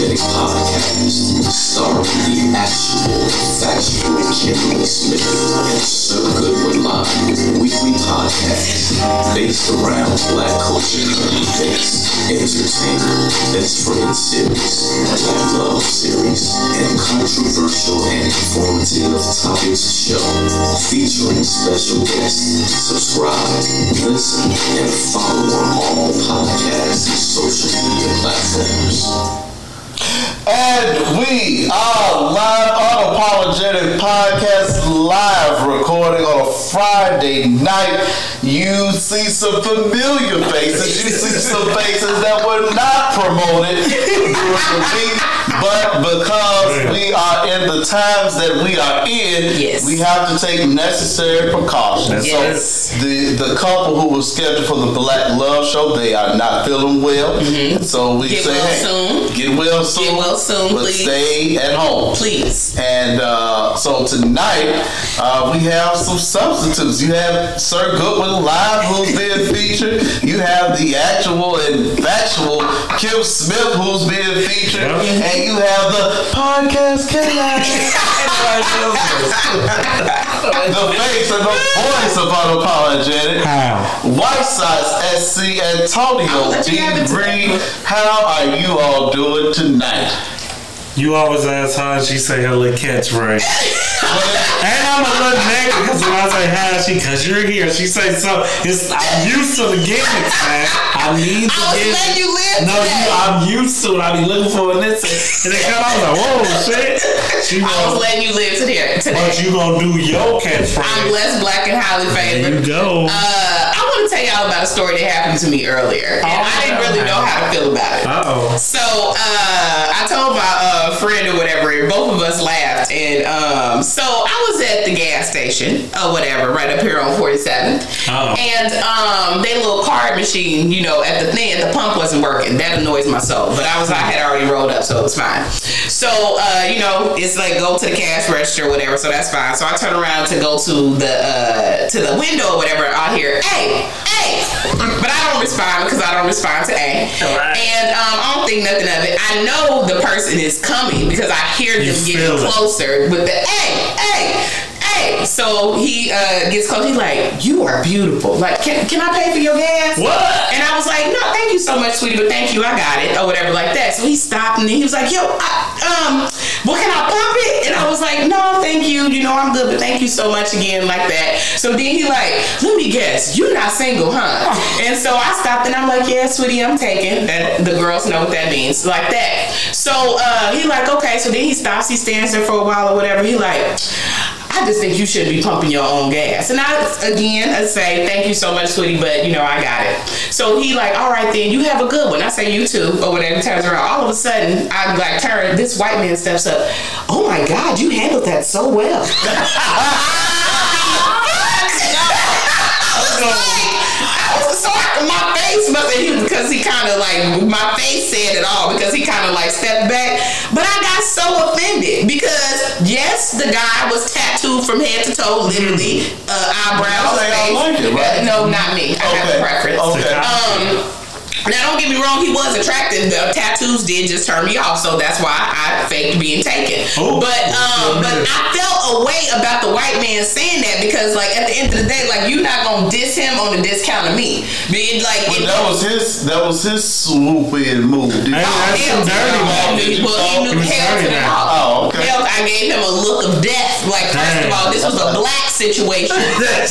Unapologetic Podcast, starring the actual, factual Kimberly Smith and Sir Goodwin Live, weekly podcast based around black culture, events, entertainment, best friend series, black love series, and controversial and informative topics show, featuring special guests. Subscribe, listen, and follow on all podcasts and social media platforms. And we are live unapologetic podcast live recording on a Friday night. You see some familiar faces. You see some faces that were not promoted during the week, but because we are in the times that we are in, Yes. we have to take necessary precautions. Yes. So the the couple who was scheduled for the Black Love Show, they are not feeling well. And so we Mm-hmm. Get say, well hey, soon. get well soon. Get well soon, but please. stay at home. Please. And uh, so tonight uh, we have some substitutes. You have Sir Goodwin live, who's being featured. You have the actual and factual Kim Smith, who's being featured, Yep. and you have the podcast killer, the face and the voice of unapologetic. How? White Sox SC Antonio I'll let you D. have. Reed. How are you all doing tonight? You always ask and she say her little catchphrase. and I'm a little negative because when I say hi, she, cause you're here, she say so. It's, I'm used to the gimmicks, man. I need the I gimmicks. letting you live No, today. you, I'm used to it. I be looking for. And, this, and they come out like, whoa, shit. She I was letting you live today. but you gonna do your I'm catchphrase. blessed, black, and highly favored. There you go. Uh, I want to tell y'all about a story that happened to me earlier, and Oh, I didn't really know how to feel about it. Uh oh. So uh, I told my uh, friend or whatever, and both of us laughed. And um, so I was at the gas station or whatever, right up here on 47th. Oh. And um, they little card machine, you know, at the thing, the pump wasn't working. That annoys my soul. But I was, I had already rolled up, so it was fine. So uh, you know, it's like go to the cash register or whatever, so that's fine. So I turn around to go to the uh, to the window or whatever. I hear, hey, but I don't respond because I don't respond to A. Right. And um, I don't think nothing of it. I know the person is coming because I hear them You getting feel it. closer with the A, A, A. So he uh, gets close. He's like, "You are beautiful. Like, can, can I pay for your gas?" What? And I was like, "No, thank you so much, sweetie, but thank you, I got it, or whatever like that." So he stopped and he was like, "Yo, I, um, well, can I pump it?" And I was like, "No, thank you. You know, I'm good, but thank you so much again, like that." So then he like, "Let me guess, you're not single, huh?" And so I stopped and I'm like, "Yeah, sweetie, I'm taken." That the girls know what that means, like that. So uh, he like, okay. So then he stops. He stands there for a while or whatever. He like. I just think you shouldn't be pumping your own gas. And I, again, I say, thank you so much, sweetie, but you know, I got it. So he like, all right then, you have a good one. I say, you too, or whatever. Turns around. All of a sudden, I like turn, this white man steps up. Oh my God, you handled that so well. My face must have because he kind of like my face said it all because he kind of like stepped back. But I got so offended because yes, the guy was tattooed from head to toe, literally uh, eyebrows, face. like it, right? No, not me. I have a preference. Okay. Um, now don't get me wrong, he was attractive. The tattoos did just turn me off, so that's why I faked being taken. Oh. but um, but I felt a way about the white man saying that because like at the end of the day, like you're not gonna diss him on the discount of me. Be it like But it- that was his. That was his swoop in move. Did Hey, you- that's hell some dirty the man. you Well, he knew He hell to the man. Oh, okay. Hell, I gave him a look of death. Like, first of all, this was a black situation.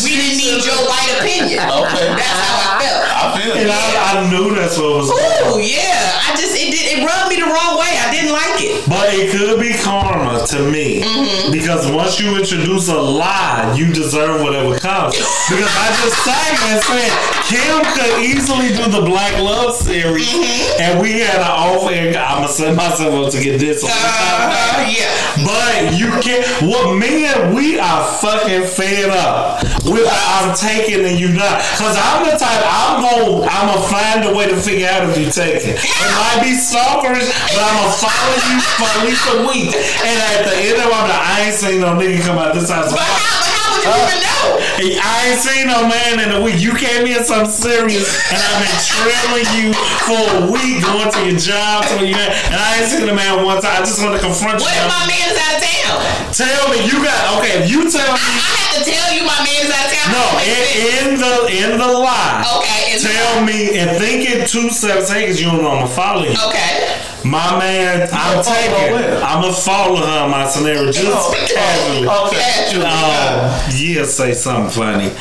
we didn't need your white opinion. Okay. That's how I felt. I feel And. I, I knew that's what was going on. Ooh, yeah. I just it did it rubbed me the wrong way. I didn't like it. But it could be karma to me Mm-hmm. because once you introduce a lie, you deserve whatever comes. Because I just sang and said Kim could easily do the Black Love series, Mm-hmm. and we had an off air. I'm gonna set myself up to get this. one. Uh, yeah. But you can't. What men, we are fucking fed up with I'm taking and you not. Cause I'm the type I'm I'm gonna find a way to figure out if you take it. It might be stalkerish, but I'm gonna follow you for at least a week. And at the end of it, I ain't seen no nigga come out this house. But how, but how you even uh, know? Hey, I ain't seen no man in a week. You came in something serious, and I've been trailing you for a week, going to your job, to your, and I ain't seen the man one time. I just want to confront What you. if my man is out of town? Tell me, you got okay. If you tell me, I have to tell you my man is out of town. no, in, in the in the lie. Okay, Tell me and think it two steps ahead because you don't know I'm gonna follow you. Okay. My man, I'm taking. I'm gonna follow her in my scenario just Oh, casually. Okay. Oh, yeah, say something funny.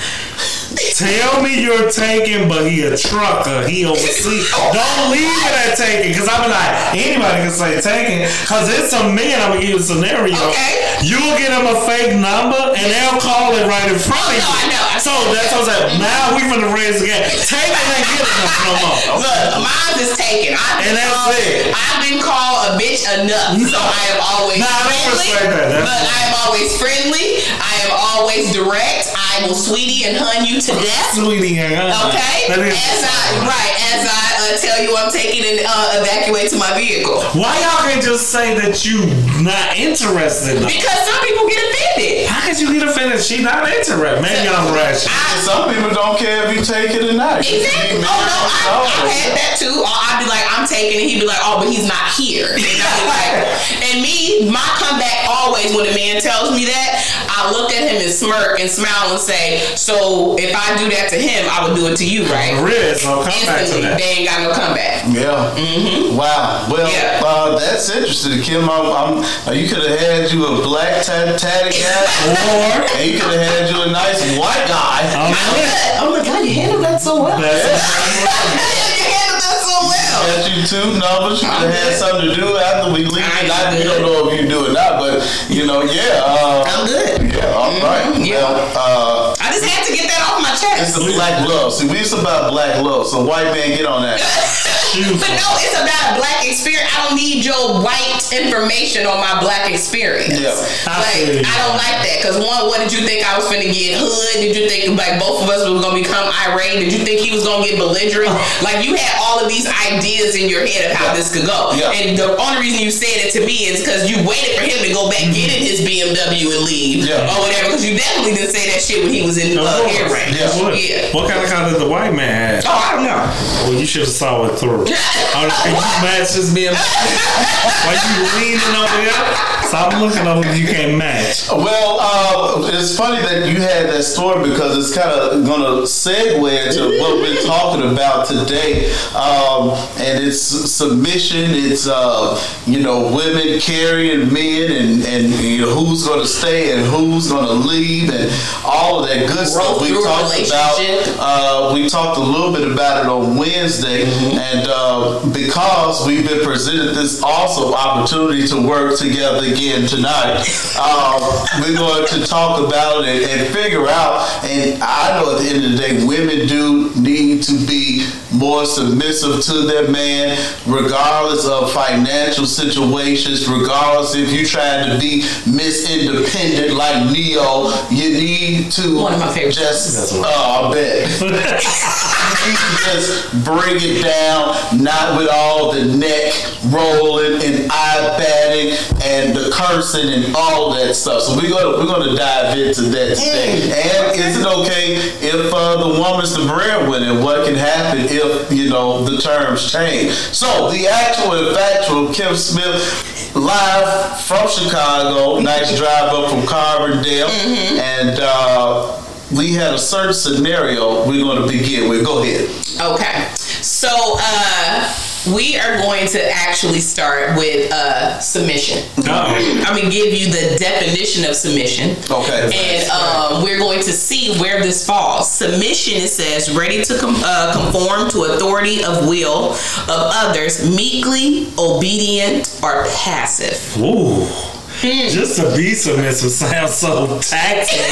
Tell me you're taking, but he a trucker. He overseas. Don't leave it at taking, cause I'm like anybody can say taking, cause it's a man. I'm gonna give you a scenario. Okay. You'll get him a fake number, and they'll call it right in front of you. no, I know. I So that's what I'm saying. Mm-hmm. Now we raise the game. again. it ain't get enough no more. Look, mine is taken. I've And that's called, it. I've been called a bitch enough, so I am always Nah, I friendly. respect that. But I am always friendly. I am always direct. I will sweetie and hun you to death. Sweetie, uh, Okay, that is- as I right as I uh, tell you, I'm taking and uh, evacuate to my vehicle Why y'all can't just say that you not interested? in because some people get offended. How could you get offended? She not interested. Maybe I'm rational. I, Some people don't care if you take it or not. You Exactly. can Oh no, I, married, I've had that too. Or I'd be like, I'm taking it. He'd be like, oh, but he's not here. And like, and me, my comeback always when a man tells me that, I look at him and smirk and smile and say, so if I do that to him, I would do it to you, right? Riz, I'll come back to that. they ain't got no comeback. Yeah. Wow. Well, Yeah. uh, that's interesting, Kim. I'm, I'm, uh, you could have had you a black tat tatted guy, Or and you could have had you a nice white guy. I'm good. Oh my god, you handled that so well. That's you handled that so well. Had you two numbers, you could have had something to do after we leave. I'm Not, don't know if you do it not, but you know, yeah. Uh, I'm good. yeah. All right. yeah. Well, uh, I just had to get that it's the black love. See, we used to about black love. So white man, get on that. But no, it's about a black experience. I don't need your white information on my black experience. Yeah. I Like. I don't like that because one, what did you think I was finna get hood? Did you think like both of us was gonna become irate? Did you think he was gonna get belligerent? Like you had all of these ideas in your head of how this could go, Yeah. and the only reason you said it to me is because you waited for him to go back get in his BMW and leave Yeah. or whatever. Because you definitely didn't say that shit when he was in Of uh, air range. Yeah. What? Yeah. What kind of car did the white man have? Oh, I don't know. Well, you should have saw it through. Can you match this being? Why you leaning over here? Stop looking over if you can't match. Well, uh, it's funny that you had that story because it's kind of going to segue into what we're talking about today, um, and it's submission. It's uh, you know women carrying men, and and you know who's going to stay and who's going to leave, and all of that good stuff. We talked about. Uh, we talked a little bit about it on Wednesday, and uh, because we've been presented this awesome opportunity to work together again tonight, um, we're going to talk about it and figure out. And I know at the end of the day, women do need to be more submissive to their man, regardless of financial situations, regardless if you're trying to be Miss Independent like Ne-Yo, you need to One of my favorite just. Oh, I bet. You need to just bring it down, not with all the neck rolling and eye batting and the cursing and all that stuff. So we're gonna we're gonna dive into that today. And is it okay if uh, the woman's the breadwinner? What can happen if you know the terms change? So the actual and factual Kim Smith live from Chicago. Nice drive up from Carbondale, and. Uh, we had a certain scenario we're going to begin with. Go ahead. Okay. So uh we are going to actually start with uh submission. Uh-oh. I'm gonna give you the definition of submission. Okay. And um, we're going to see where this falls. Submission, it says, ready to com- uh, conform to authority of will of others, meekly, obedient, or passive. Ooh. Just to be submissive sounds so taxing,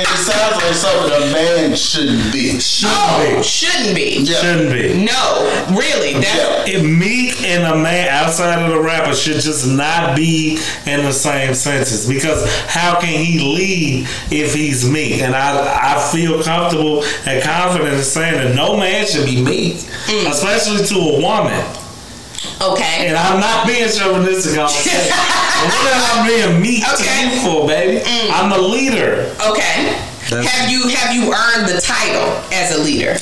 it sounds like something a man shouldn't be. Oh, shouldn't be. Yeah. Shouldn't be. No, really. That's, Yeah. If Meek and a man outside of the rapper should just not be in the same sentence because how can he lead if he's Meek? And I I feel comfortable and confident in saying that no man should be Meek, mm. especially to a woman. Okay. And I'm not being chauvinistic. I'm saying, what am I being meat Okay. to you for, baby? I'm the leader. Okay. That's- have you have you earned the title as a leader?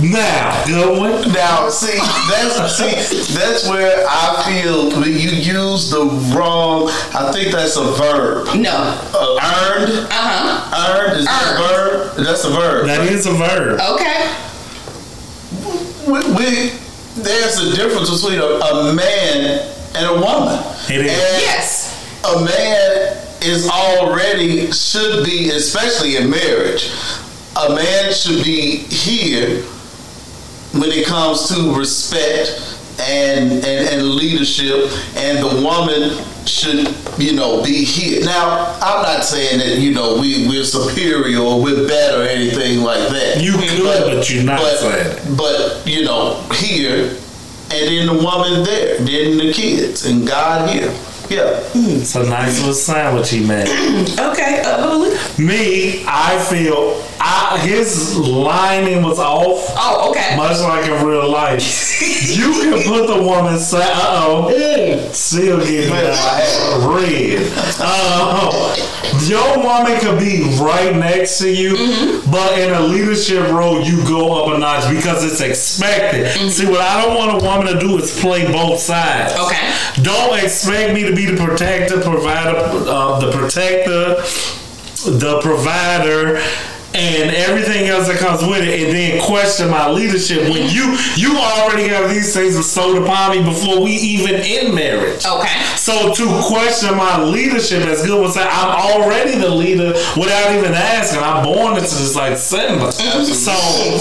Now, good one. Now, see, that's see, that's where I feel you use the wrong. I think that's a verb. No. Uh, earned, Uh huh. earned is that a verb? That's a verb. That is a verb. Okay. we, we there's a difference between a, a man and a woman. It is. And Yes. a man is already should be, especially in marriage, a man should be here when it comes to respect and, and, and leadership, and the woman should, you know, be here. Now, I'm not saying that, you know, we, we're superior or we're better or anything like that. You could, but you're not but, saying But, you know, here, and then the woman there, then the kids, and God here. Yeah. It's a nice little sandwich he made. Okay. Uh, Huli. Me, I feel I, his lining was off, Oh, okay. much like in real life. you can put the woman say, "Uh oh," still getting that red. Uh, your woman could be right next to you, Mm-hmm. but in a leadership role, you go up a notch because it's expected. See, what I don't want a woman to do is play both sides. Okay. Don't expect me to be the protector, provider, uh, the protector, the provider, and everything else that comes with it, and then question my leadership when you you already have these things bestowed upon me before we even in marriage. Okay. So to question my leadership, as good was say, I'm already the leader without even asking. I'm born into this like Simba. Mm-hmm. So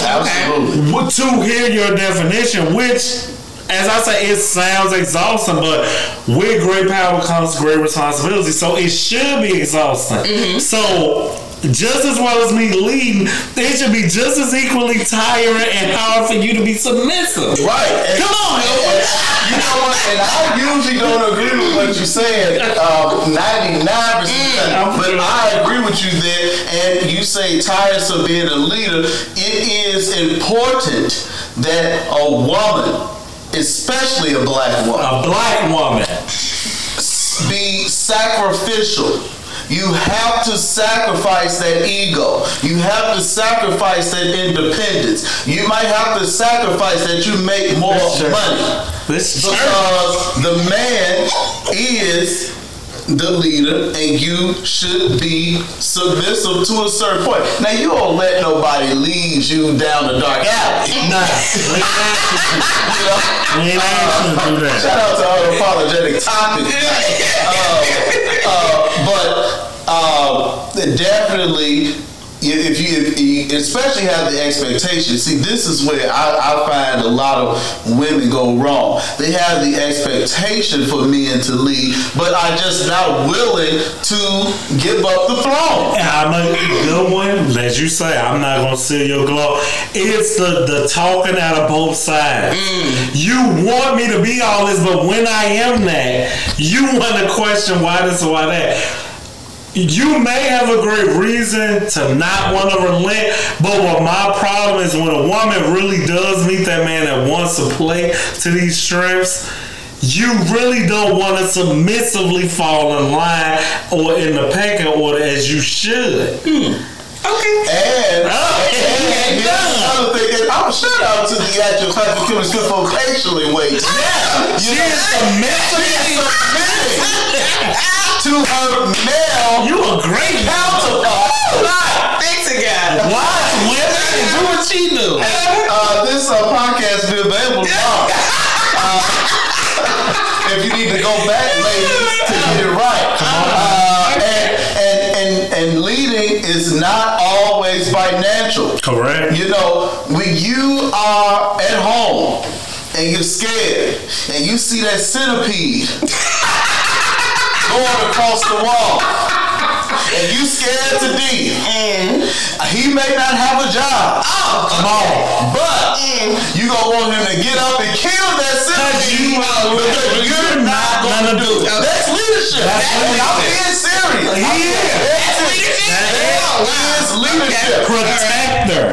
Absolutely. to hear your definition, which, as I say, it sounds exhausting, but with great power comes great responsibility. So it should be exhausting. Mm-hmm. So. Just as well as me leading, it should be just as equally tiring and hard for you to be submissive. Right. And- Come on, Hilbert. and you know what? And I usually don't agree with what you said, um, 99%. But. I agree with you there. And you say tired of being a leader. It is important that a woman, especially a black woman, A black woman. be sacrificial. You have to sacrifice that ego. You have to sacrifice that independence. You might have to sacrifice that you make more true. money. This church. Because the man is the leader and you should be submissive to a certain point. Now you don't let nobody lead you down the dark alley. Nah, we ain't asking you. Know? We ain't asking you to do that. Shout out to unapologetic topic. uh, uh, but uh, definitely, if you, if you, especially have the expectation. See, this is where I, I find a lot of women go wrong. They have the expectation for men to lead, but are just not willing to give up the throne. I'm a good one. As you say, I'm not gonna steal your glow. It's the the talking out of both sides. You want me to be all this, but when I am that, you want to question why this or why that. You may have a great reason to not want to relent, but what my problem is when a woman really does meet that man that wants to play to these strengths, you really don't want to submissively fall in line or in the pecking order as you should. Hmm. Okay. And, and here's. And I'm shout out to the actual type of chemistry for patiently waiting. Yeah, She is submissive. to her male You a great counterpart. Thanks again. Watch women and do what she do. Uh, this uh, podcast will be available tomorrow. Uh, if you need to go back, ladies, to get it right. Uh, and, and, and, and is not always financial. Correct. You know, when you are at home and you're scared and you see that centipede going across the wall and you scared to death, mm-hmm. he may not have a job. Oh, Come on. But mm. you gonna want him to get up and kill that centipede you- because you're not gonna do it. That's leadership. That's And I'm being serious. He is. That's leadership? That is leadership. Protector.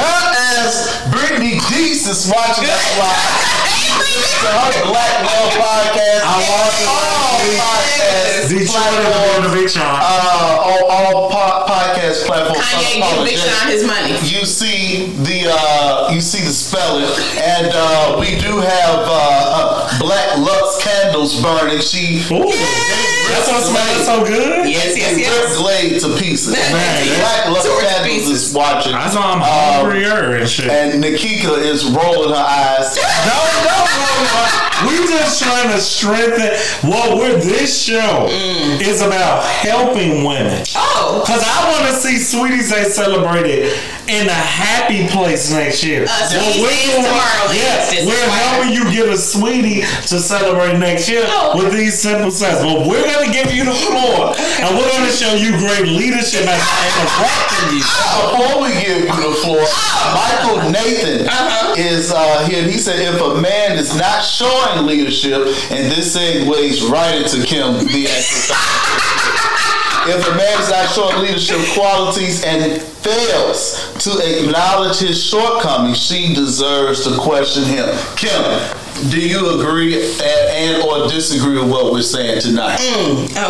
Her as Brittany Deese is watching that live. To her Black Love podcast. I watched it last all week. podcasts Detroit is doing the platforms, big shot. uh, all, all po- podcast platforms. Kanye give Big Unapologetic. Sean his money. You see the uh, you see the spelling, and uh, we do have uh, uh, Black Lux candles burning. She Ooh, that's what smells so good. Yes, yes, Ripped yes. Glade to pieces. Man, Black Lux to candles pieces. is watching. That's why I'm Um, hungrier and shit. and Nikita is rolling her eyes. No, no, no, no. We just trying to strengthen. what we're this show is about helping women. Oh. Cause I want to see Sweetest Day celebrated in a happy place next year. Uh, Sweetest we're Day is doing- tomorrow, ladies. Yeah, Just we're helping you get a sweetie to celebrate next year Oh. with these simple steps. But we're gonna give you the floor, and we're gonna show you great leadership and, and you. Before we give you the floor, Michael Nathan Uh-huh. is uh, here. And he said, if a man is not showing leadership, and this segues right into Kim, the actress. If a man is not showing leadership qualities and fails to acknowledge his shortcomings, she deserves to question him. Kim, do you agree and, and or disagree with what we're saying tonight?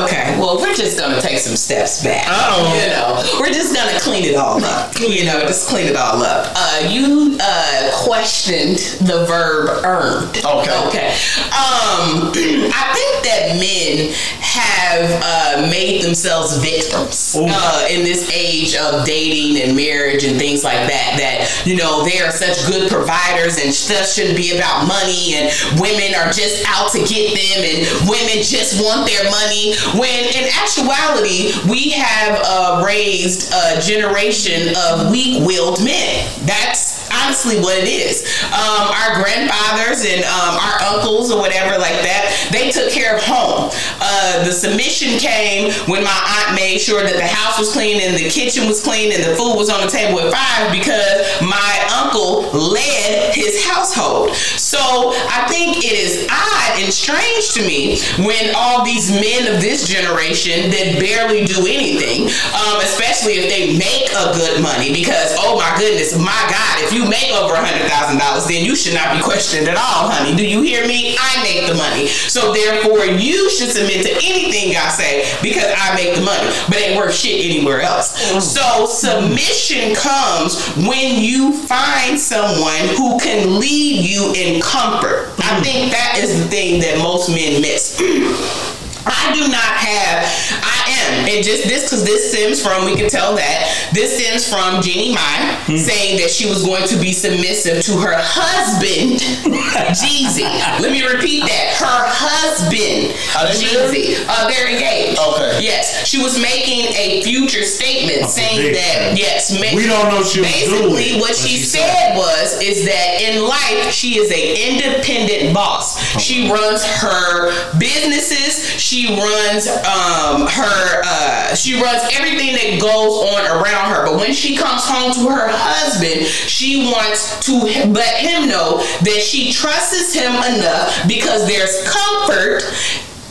Okay, well, we're just gonna take some steps back. Uh-oh. You know, we're just gonna clean it all up. You know, just clean it all up. Uh, you uh, questioned the verb earned. Okay. Okay. Um, I think that men have uh, made themselves victims uh, in this age of dating and marriage and things like that. That you know they are such good providers and stuff shouldn't be about money and women are just out to get them and women just want their money. When in actuality we have uh, raised a generation of weak-willed men. That's honestly what it is. Um, our grandfathers and um, our uncles or whatever like that, they took care of home. Uh, the submission came when my aunt made sure that the house was clean and the kitchen was clean and the food was on the table at five because my uncle led his household. So I think it is odd and strange to me when all these men of this generation that barely do anything, um, especially if they make a good money, because oh my goodness, my God, if you make over a hundred thousand dollars, then you should not be questioned at all, honey. Do you hear me? I make the money, so therefore you should submit to anything I say because I make the money, but ain't worth shit anywhere else. So submission comes when you find someone who can lead you in comfort. I think that is the thing that most men miss. I do not have. I am, and just this because this stems from. We can tell that this stems from Jeannie Mai saying that she was going to be submissive to her husband, Jeezy. Let me repeat that. Her husband, Jeezy. Uh, they're engaged. Okay. Yes, she was making a future statement saying that yes, ma- We don't know she basically what but she she said was is that in life she is a independent boss. She runs her businesses. She runs um, her. Uh, she runs everything that goes on around her. But when she comes home to her husband, she wants to let him know that she trusts him enough because there's comfort.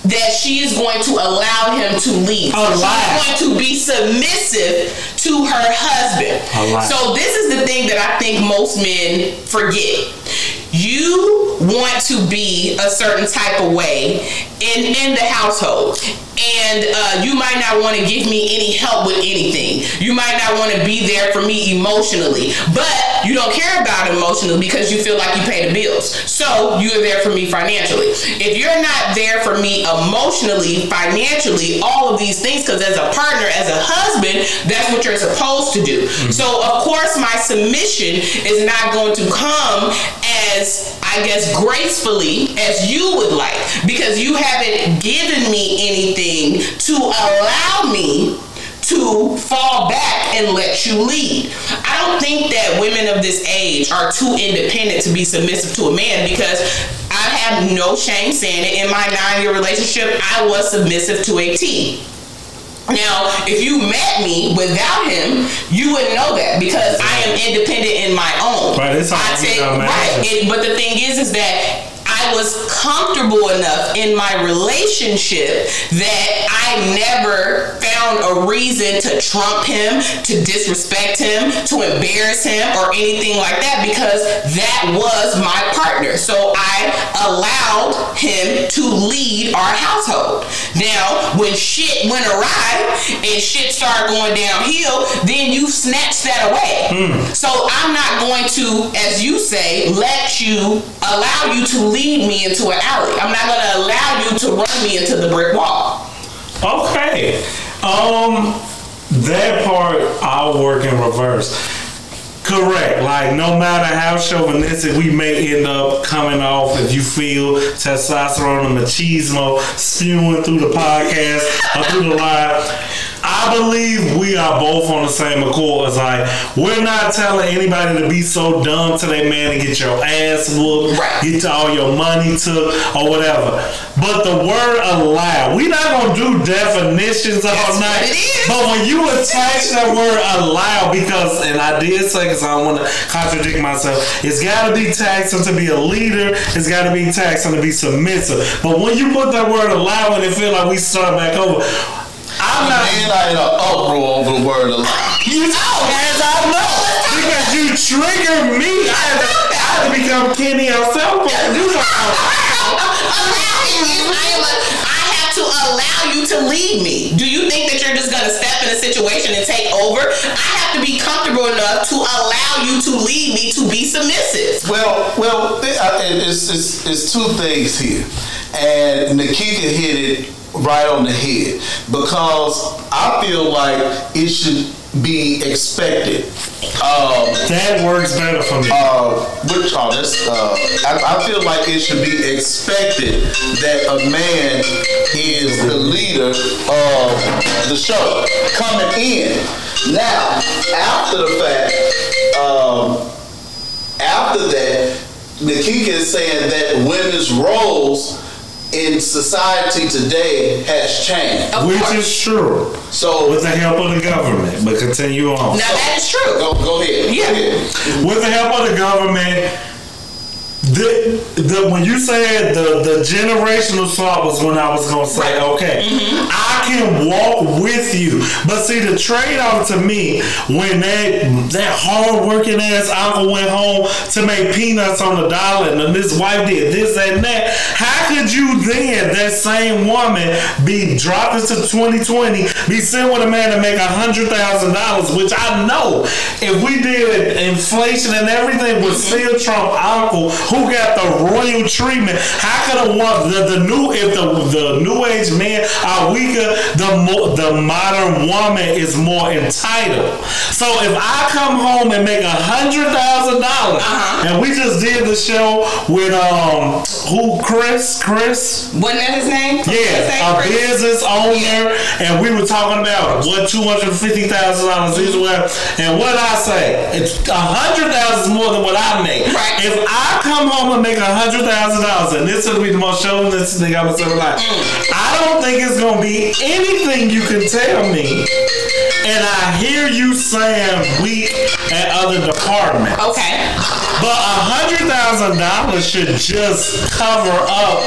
That she is going to allow him to. So Allow. She's going to be submissive to her husband. So this is the thing that I think most men forget. You want to be a certain type of way in in the household. And uh, you might not want to give me any help with anything. You might not want to be there for me emotionally, but you don't care about emotionally because you feel like you pay the bills. So you're there for me financially. If you're not there for me emotionally, financially, all of these things, because as a partner, as a husband, that's what you're supposed to do. So of course, my submission is not going to come as I guess gracefully as you would like because you haven't given me anything to allow me to fall back and let you lead. I don't think that women of this age are too independent to be submissive to a man because I have no shame saying it. In my nine year relationship, I was submissive to a T. Now, if you met me without him, you wouldn't know that because I am independent in my own. Right, it's I take get out of right. It, but the thing is, is that I was comfortable enough in my relationship that I never found a reason to trump him, to disrespect him, to embarrass him, or anything like that because that was my partner. So I allowed him to lead our household. Now, when shit went awry and shit started going downhill, then you snatched that away. Hmm. So I'm not going to, as you say, let you allow you to lead me into an alley. I'm not to allow you to run me into the brick wall. Okay. Um, that part I'll work in reverse. Correct. Like no matter how chauvinistic we may end up coming off, if you feel testosterone and machismo spewing through the podcast or through the live. I believe we are both on the same accord. It's like we're not telling anybody to be so dumb to their man to get your ass whooped, Right. get all your money took, or whatever. But the word allow, we not gonna do definitions all That's night. what it is. But when you attach that word allow, because and I did say because I don't want to contradict myself, it's got to be taxing to be a leader. It's got to be taxing to be submissive. But when you put that word allow and it feel like we start back over, I'm not. Man, I in an uproar over the word allow. You know, as I know, because you trigger me. I have to, I had to become Kenny himself. You know, Allow is I am a, I have to allow you to lead me. Do you think that you're just gonna step in a situation and take over? I have to be comfortable enough to allow you to lead me to be submissive. Well, well, it, I- it- it's, it's, it's two things here, and Nikita hit it right on the head because I feel like it should be expected. Um, that works better for me. uh, which oh, that's uh, I, I feel like it should be expected that a man is the leader of the show coming in. Now, after the fact, um, after that, Nikita is saying that women's roles in society today has changed. Of Which course. is true. So With the help of the government. But continue on. Now that is true. go, go ahead. Yeah. Go ahead. With the help of the government, the, the when you said the, the generational swap was when I was gonna say, okay, mm-hmm. I can walk with you. But see the trade-off to me, when that that hard working ass uncle went home to make peanuts on the dollar and this wife did this that, and that, how could you then, that same woman, be dropping to 2020, be sitting with a man to make a hundred thousand dollars, which I know if we did inflation and everything would mm-hmm. still trump uncle who got the royal treatment. How could a one the, the new if the the new age men are weaker, the more the modern woman is more entitled. So if I come home and make a hundred thousand dollars, Uh-huh. and we just did the show with um who Chris Chris Wasn't that his name? Yeah, name, a Chris? business owner, and we were talking about what two hundred fifty thousand dollars is worth, and what I say, it's a hundred thousand is more than what I make. Right. If I come home and make a hundred thousand dollars, and this will be the most chauvinistic thing I've ever like, I don't think it's gonna be anything you can tell me. And I hear you saying weak at other departments. Okay. But a hundred thousand dollars should just cover up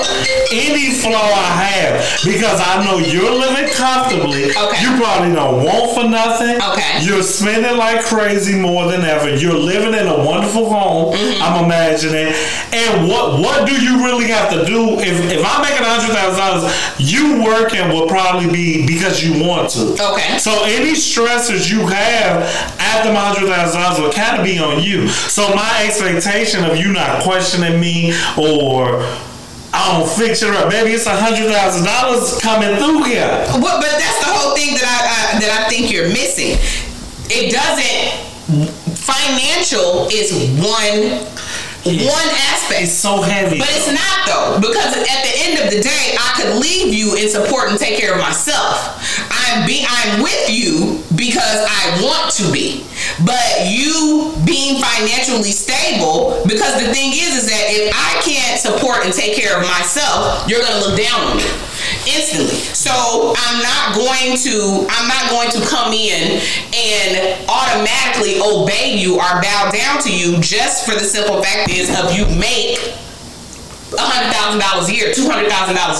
any flaw I have because I know you're living comfortably. Okay. You probably don't want for nothing. Okay. You're spending like crazy more than ever. You're living in a wonderful home. Mm-hmm. I'm imagining. And what what do you really have to do if if I'm making a hundred thousand dollars? You working will probably be because you want to. Okay. So any stressors you have after my hundred thousand dollars will kind of be on you. So my expectation of you not questioning me or I don't fix it up. Maybe it's a hundred thousand dollars coming through here. Well, but that's the whole thing that I, I that I think you're missing. It doesn't. Financial is one one aspect. It's so heavy. But it's not though, because at the end of the day, I could leave you and support and take care of myself. I'm be I'm with you because I want to be. But you being financially stable, because the thing is, is that if I can't support and take care of myself, you're gonna look down on me instantly. So I'm not going to I'm not going to come in and automatically obey you or bow down to you just for the simple fact is of you make $100,000 a year, $200,000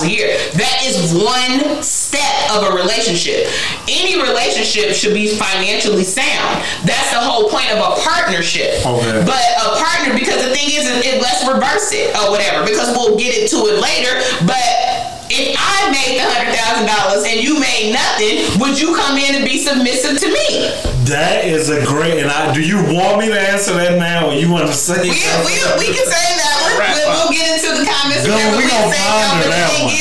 a year. That is one step of a relationship. Any relationship should be financially sound. That's the whole point of a partnership. Okay. But a partner, because the thing is, it, let's reverse it or whatever, because we'll get into it later. But if I made the hundred thousand dollars and you made nothing, would you come in and be submissive to me? That is a great. And I do you want me to answer that now, or you want to say? We, we, we can say that one. We'll, we'll get into the comments. Go- whenever we can gonna say ponder But that the thing one.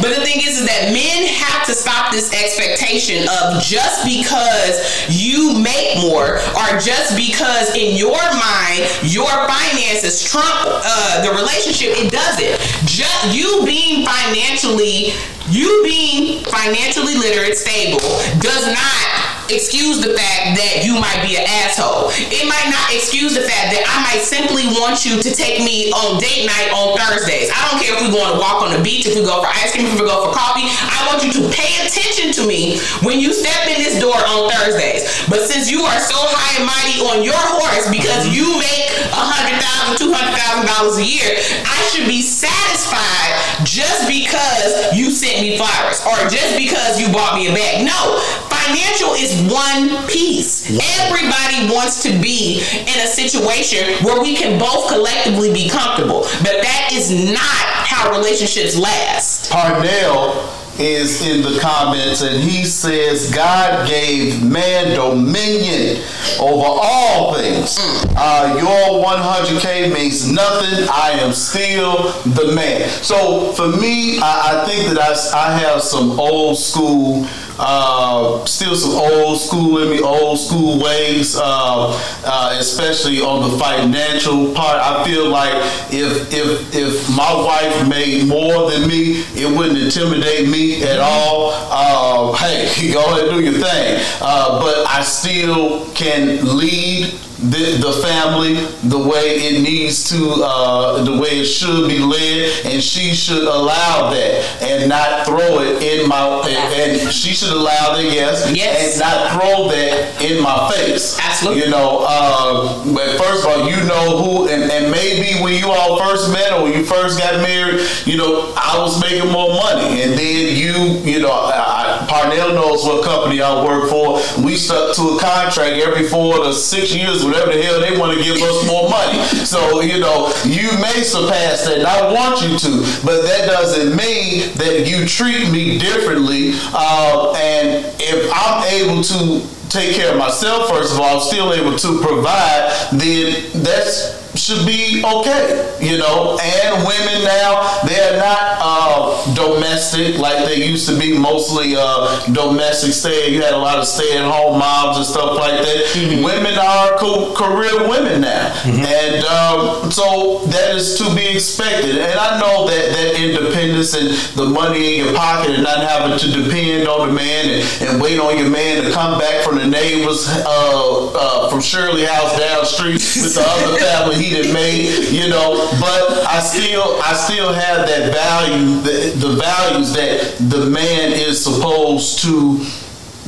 But the thing is, is that men have to stop this expectation of just because you make more, or just because in your mind your finances trump uh, the relationship. It doesn't. Just you being financially, you being financially literate, stable, does not excuse the fact that you might be an asshole. It might not excuse the fact that I might simply want you to take me on date night on Thursdays. I don't care if we go on a walk on the beach, if we go for ice cream, if we go for coffee. I want you to pay attention to me when you step in this door on Thursdays. But since you are so high and mighty on your horse because mm-hmm. you make a hundred thousand, two hundred thousand dollars a year, I should be satisfied just because you sent me flowers or just because you bought me a bag. No, financial is one piece. Everybody wants to be in a situation where we can both collectively be comfortable, but that is not how relationships last. Parnell is in the comments and he says God gave man dominion over all things. Uh, your 100k means nothing. I am still the man. So for me, I, I think that I, I have some old school. Uh, still some old school in me, old school ways, uh, uh, especially on the financial part. I feel like if if if my wife made more than me, it wouldn't intimidate me at all. Uh, hey, go ahead and do your thing. Uh, but I still can lead the, the family the way it needs to, uh, the way it should be led, and she should allow that and not throw it in my, and, and she should allow that, yes, Yes. and not throw that in my face. Absolutely. You know, uh, but first of all, you know who, and, and maybe when you all first met or when you first got married, you know, I was making more money, and then you, you know, I, I, Parnell knows what company I work for. We stuck to a contract every four to six years, whatever the hell they want to give us more money. So you know, you may surpass that, and I want you to, but that doesn't mean that you treat me differently. Uh, and if I'm able to take care of myself, first of all, I'm still able to provide, then that's should be okay, you know. And women now, they're not uh, domestic like they used to be, mostly uh, domestic stay. You had a lot of stay at home moms and stuff like that. Women are co- career women now. And um, so that is to be expected. And I know that that independence and the money in your pocket and not having to depend on the man and, and wait on your man to come back from the neighbors uh, uh, from Shirley House down the street with the other family he done made, you know. But I still, I still have that value, the, the values that the man is supposed to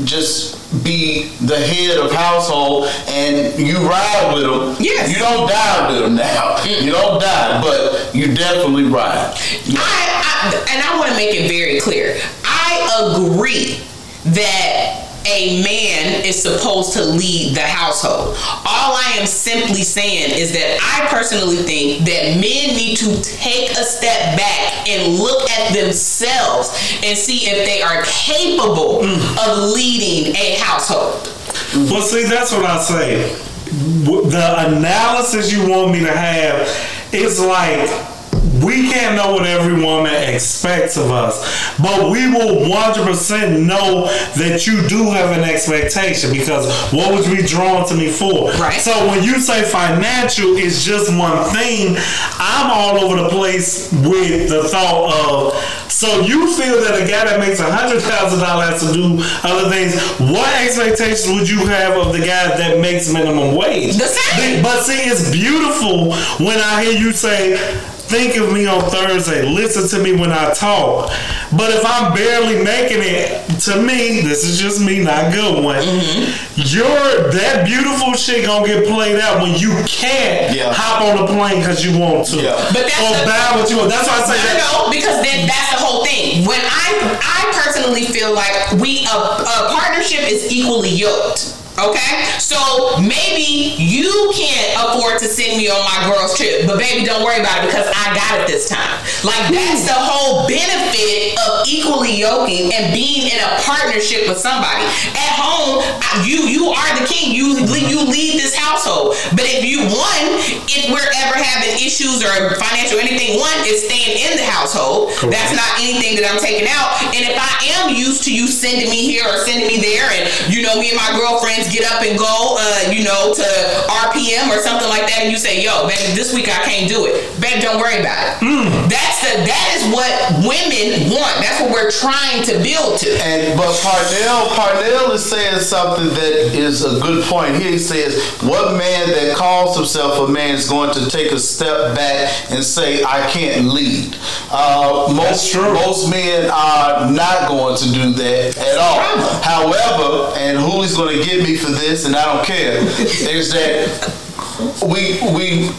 just be the head of household and you ride with him. Yes. You don't die with him now. You don't die, but you definitely ride. I, I and I want to make it very clear. I agree that a man is supposed to lead the household. All I am simply saying is that I personally think that men need to take a step back and look at themselves and see if they are capable of leading a household. Well, see, that's what I say. The analysis you want me to have is like we can't know what every woman expects of us, but we will 100% know that you do have an expectation because what was we drawn to me for? Right. So when you say financial is just one thing, I'm all over the place with the thought of. So you feel that a guy that makes a hundred thousand dollars has to do other things? What expectations would you have of the guy that makes minimum wage? The same. But see, it's beautiful when I hear you say think of me on Thursday, listen to me when I talk. But if I'm barely making it, to me, this is just me, not good one. Mm-hmm. You're that beautiful shit gonna get played out when you can't Yeah. hop on the plane because you want to, Yeah. But that's or the- buy what you want. That's why I say that. No, no, because then that's the whole thing. When I I personally feel like we a, a partnership is equally yoked. Okay, so maybe you can't afford to send me on my girls trip, but baby, don't worry about it because I got it this time. Like hmm. that's the whole benefit of equally yoking and being in a partnership with somebody. At home, I- you you are the king. You hmm. lead- you lead this household. But if you one, if we're ever having issues or financial anything, one is staying in the household. Correct. That's not anything that I'm taking out. And if I am used to you sending me here or sending me there, and you know me and my girlfriends get up and go, uh, you know, to RPM or something like that, and you say, "Yo, baby, this week I can't do it." Baby, don't worry about it. That's the that is what women want. That's what we're trying to build to. And but Parnell, Parnell is saying something that is a good point here. He says, "What man that calls himself a man is going to take a step back and say, I can't lead?" Uh, most That's true. most men are not going to do that at all. However, and Hooley's going to get me for this, and I don't care. Is that we we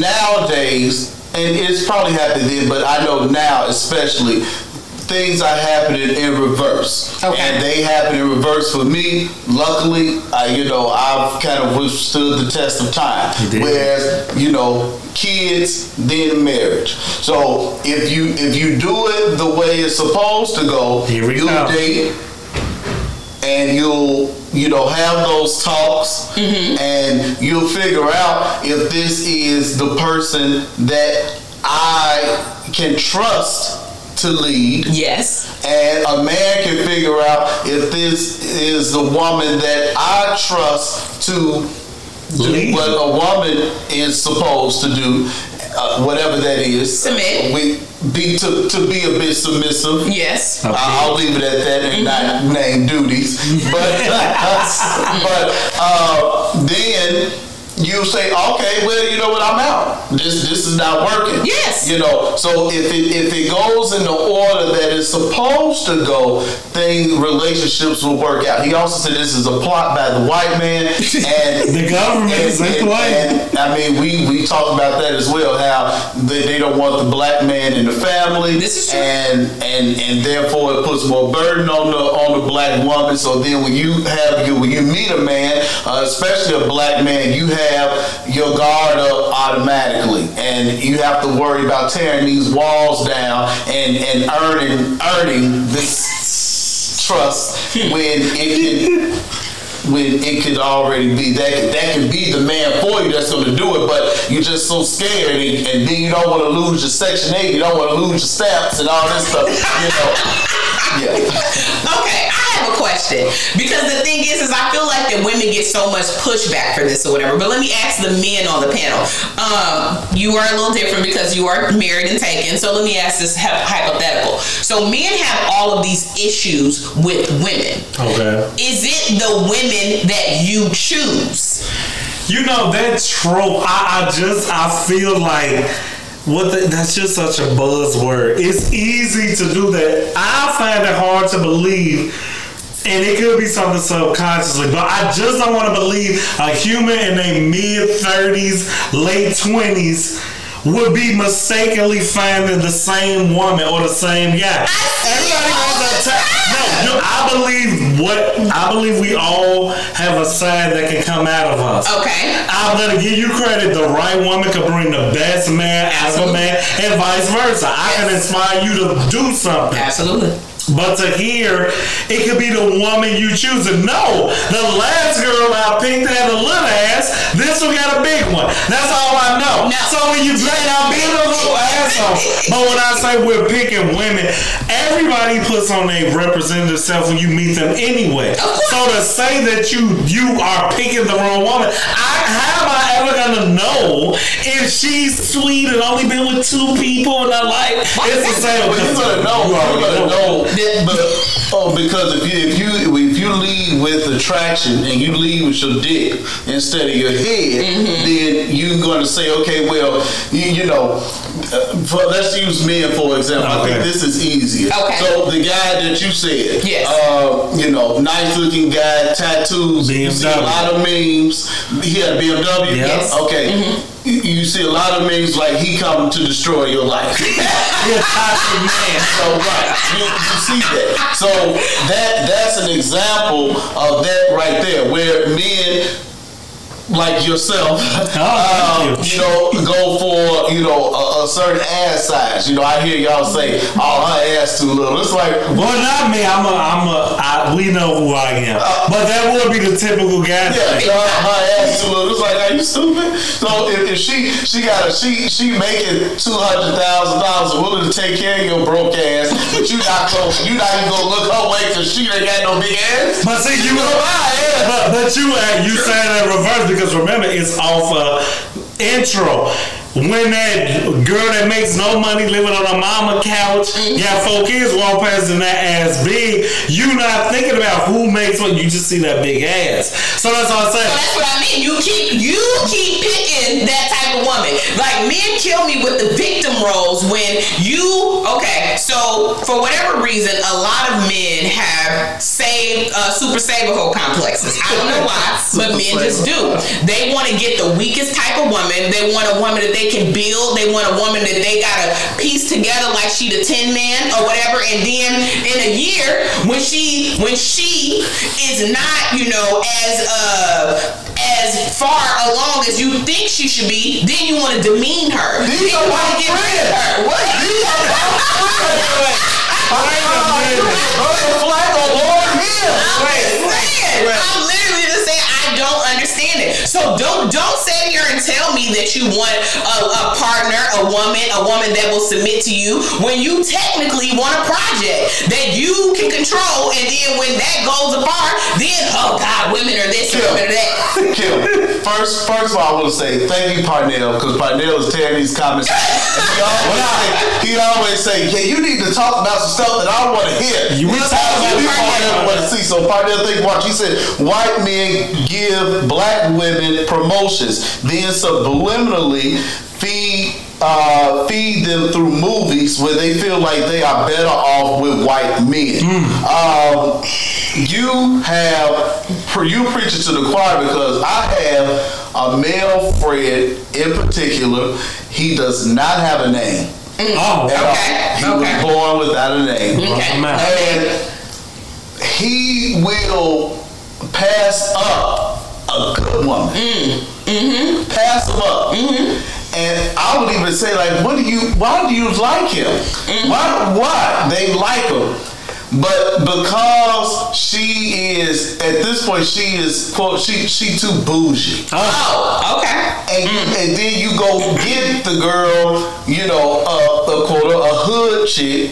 nowadays, and it's probably happened then, but I know now especially, things are happening in reverse, Okay. and they happen in reverse for me. Luckily, I you know I've kind of withstood the test of time. You. Whereas you know kids, then marriage. So if you if you do it the way it's supposed to go, Here we you go. date and you'll you know have those talks and you'll figure out if this is the person that I can trust to lead Yes. and a man can figure out if this is the woman that I trust to do what a woman is supposed to do, uh, whatever that is. Submit. We be to, to be a bit submissive. Yes. Okay. I- I'll leave it at that and not name duties. But but uh, then you say, okay, well, you know what, I'm out. This this is not working. Yes. You know, so if it if it goes in the order that it's supposed to go, then relationships will work out. He also said this is a plot by the white man and The government is in and- and, I mean, we we talked about that as well. How they, they don't want the black man in the family, This is true. and and and therefore it puts more burden on the on the black woman. So then when you have you when you meet a man, uh, especially a black man, you have your guard up automatically, and you have to worry about tearing these walls down and and earning earning this trust when it can when it could already be that that could be the man for you that's going to do it, but you're just so scared, and, and then you don't want to lose your Section Eight, you don't want to lose your stamps and all this stuff, you know. Yeah. Okay, have a question because the thing is, is I feel like that women get so much pushback for this or whatever. But let me ask the men on the panel. Um, you are a little different because you are married and taken. So let me ask this hypothetical. So men have all of these issues with women. Okay. Is it the women that you choose? You know that trope. I, I just I feel like what the, that's just such a buzzword. It's easy to do that. I find it hard to believe. And it could be something subconsciously, but I just don't want to believe a human in their mid 30s, late 20s would be mistakenly finding the same woman or the same guy. Everybody a time. No, I believe what I believe we all have a side that can come out of us. Okay. I'm gonna give you credit. The right woman can bring the best man out of a man, and vice versa. I can inspire you to do something. Absolutely. But to hear, it could be the woman you choose. And no, the last girl I picked had a little ass. This one got a big one. That's all I know. No. So when you say I'm being a little asshole, but when I say we're picking women, everybody puts on a representative self when you meet them anyway. So to say that you you are picking the wrong woman, I, how am I ever gonna know if she's sweet and only been with two people in her life? It's the same. Well, you're gonna know. You You're already gonna know. The- But, oh, because if you if you if you lead with attraction and you leave with your dick instead of your head, mm-hmm. then you're gonna say, okay, well, you, you know, for, let's use men for example. I think Okay. this is easier. Okay. So the guy that you said, Yes. uh, you know, nice looking guy, tattoos. You see a lot of memes. He had a BMW. Yeah. Yes. Okay. Mm-hmm. You, you see a lot of memes like he come to destroy your life. You're a toxic man. So right, you, you see that. So that that's an example of that right there, where men like yourself, thank um, you. you know, go for you know a, a certain ass size. You know, I hear y'all say, "Oh, her ass too little." It's like, Well, not me. I'm a. I'm a. I, we know who I am. But that would be the typical guy. yeah, thing. her, her ass too little. It's like, are you stupid? So if, if she she got a she she making two hundred thousand dollars, willing to take care of your broke ass, but you not going you not even gonna look her way because she ain't got no big ass. But see, you. gonna buy ass. But, but you uh, you saying that reverse because remember it's off intro. When that girl that makes no money living on a mama couch, got four kids walk past and that ass big, you not thinking about who makes what. You just see that big ass. So that's all I'm So saying. that's what I mean. You keep you keep picking that type of woman. Like men kill me with the victim roles when you okay. So for whatever reason, a lot of men have saved uh, super saver hole complexes. I don't know why, but men just do. They want to get the weakest type of woman. They want a woman that they can build. They want a woman that they gotta piece together like she the tin man or whatever. And then in a year, when she when she is not, you know, as uh as far along as you think she should be, then you want to demean her. These then are my rid her. What? These are Wait a minute. Brother Flack on Lord Hill. I'm just saying. I'm understand it. So don't don't sit here and tell me that you want a, a partner, a woman, a woman that will submit to you when you technically want a project that you can control, and then when that goes apart, then oh God, women are this, and women are that. Kim, first, first of all, I want to say thank you, Parnell, because Parnell is tearing these comments. He always say, he always say, "Yeah, you need to talk about some stuff that I want to hear." You- we That's talk what about we Parnell. want to see. So Parnell, think watch. He said, "White men give black women promotions, then subliminally feed." Uh, feed them through movies where they feel like they are better off with white men. Um, you have you preach it to the choir because I have a male friend in particular. He does not have a name. Oh. Okay, He okay. was born without a name. Okay. And he will pass up a good woman. Mm-hmm. Pass him up. And I would even say, like, what do you? Why do you like him? Mm-hmm. Why? Why they like him? But because she is at this point, she is quote she she too bougie. Oh, okay. And, and then you go get the girl, you know, a, a quote a hood chick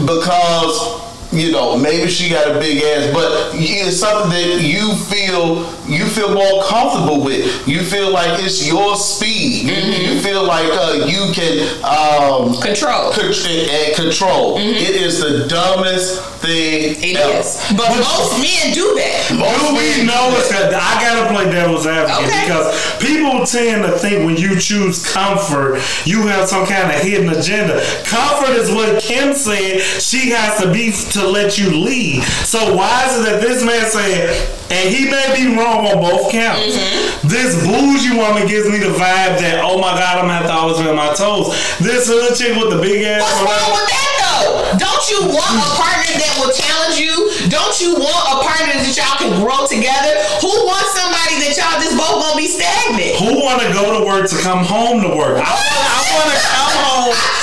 because you know maybe she got a big ass, but it's something that you feel you feel more comfortable with. You feel like it's your speed. You- You feel like uh, you can um, Control. con- and control. It is the dumbest thing. It ever. is. But most men do that. Do we know it's that I gotta play devil's advocate Okay. because people tend to think when you choose comfort, you have some kind of hidden agenda. Comfort is what Kim said she has to be to let you lead. So why is it that this man said, and he may be wrong on both counts. Mm-hmm. This bougie woman gives me the vibe that oh my god, I'm gonna have to always be on my toes. This hood chick with the big ass. What's wrong with that though? Don't you want a partner that will challenge you? Don't you want a partner that y'all can grow together? Who wants somebody that y'all just both gonna be stagnant? Who want to go to work to come home to work? I I want to come home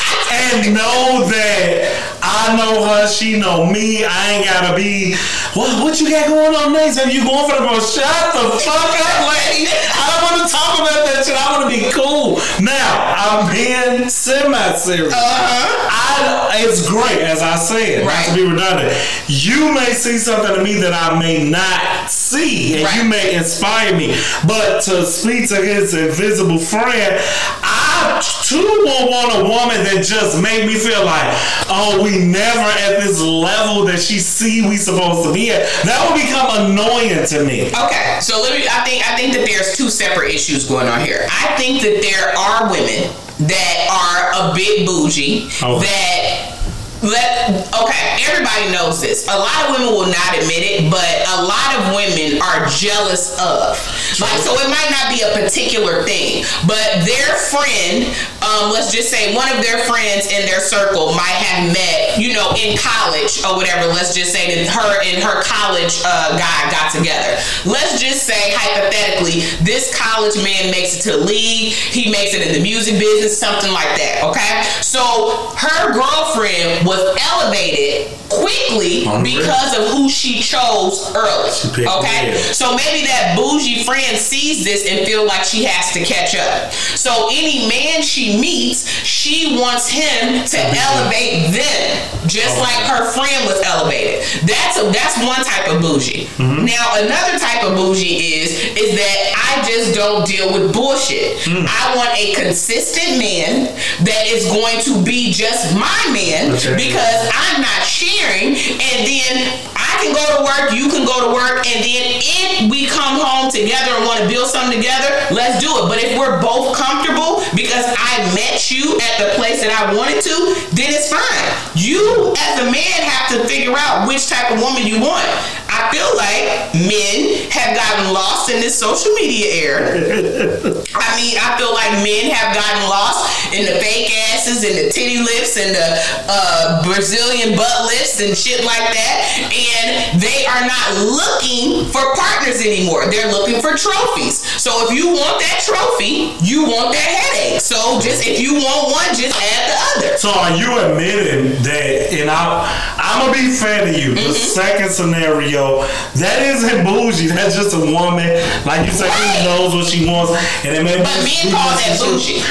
and know that I know her, she know me. I ain't gotta be. What? What you got going on next? Are you going for the most? Shut the fuck up, lady. Want to talk about that shit. I want to be cool. Now I'm being semi-serious. Uh-huh. I, it's great, as I said, not to be redundant. You may see something to me that I may not see, and you may inspire me. But to speak to his invisible friend, I two will want a woman that just made me feel like, oh, we never at this level that she see we supposed to be at. That would become annoying to me. Okay, so let me. I think I think that there's two separate issues going on here. I think that there are women that are a bit bougie Okay. that. Let okay, everybody knows this. A lot of women will not admit it, but a lot of women are jealous of. Like, so it might not be a particular thing, but their friend, um, let's just say one of their friends in their circle might have met, you know, in college or whatever. Let's just say that her and her college uh, guy got together. Let's just say hypothetically, this college man makes it to the league, he makes it in the music business, something like that. Okay, so her girlfriend was elevated quickly because of who she chose early. Okay, so maybe that bougie friend sees this and feel like she has to catch up. So any man she meets, she wants him to elevate them, just like her friend was elevated. That's a, that's one type of bougie. Mm-hmm. Now another type of bougie is is that I just don't deal with bullshit. Mm. I want a consistent man that is going to be just my man Okay. because I'm not sharing, and then I can go to work, you can go to work, and then if we come home together and want to build something together, let's do it. But if we're both comfortable because I met you at the place that I wanted to, then it's fine. You, as a man, have to figure out which type of woman you want. I feel like men have gotten lost in this social media era. I mean, I feel like men have gotten lost in the fake asses and the titty lips and the uh, Brazilian butt lifts and shit like that. And they are not looking for partners anymore. They're looking for trophies. So if you want that trophy, you want that headache. So just if you want one, just add the other. So are you admitting that? And I, I'm gonna be fair to you. Mm-hmm. The second scenario, that isn't bougie. That's just a woman, like you said, Right. who knows what she wants, and it may be. But men call that bougie.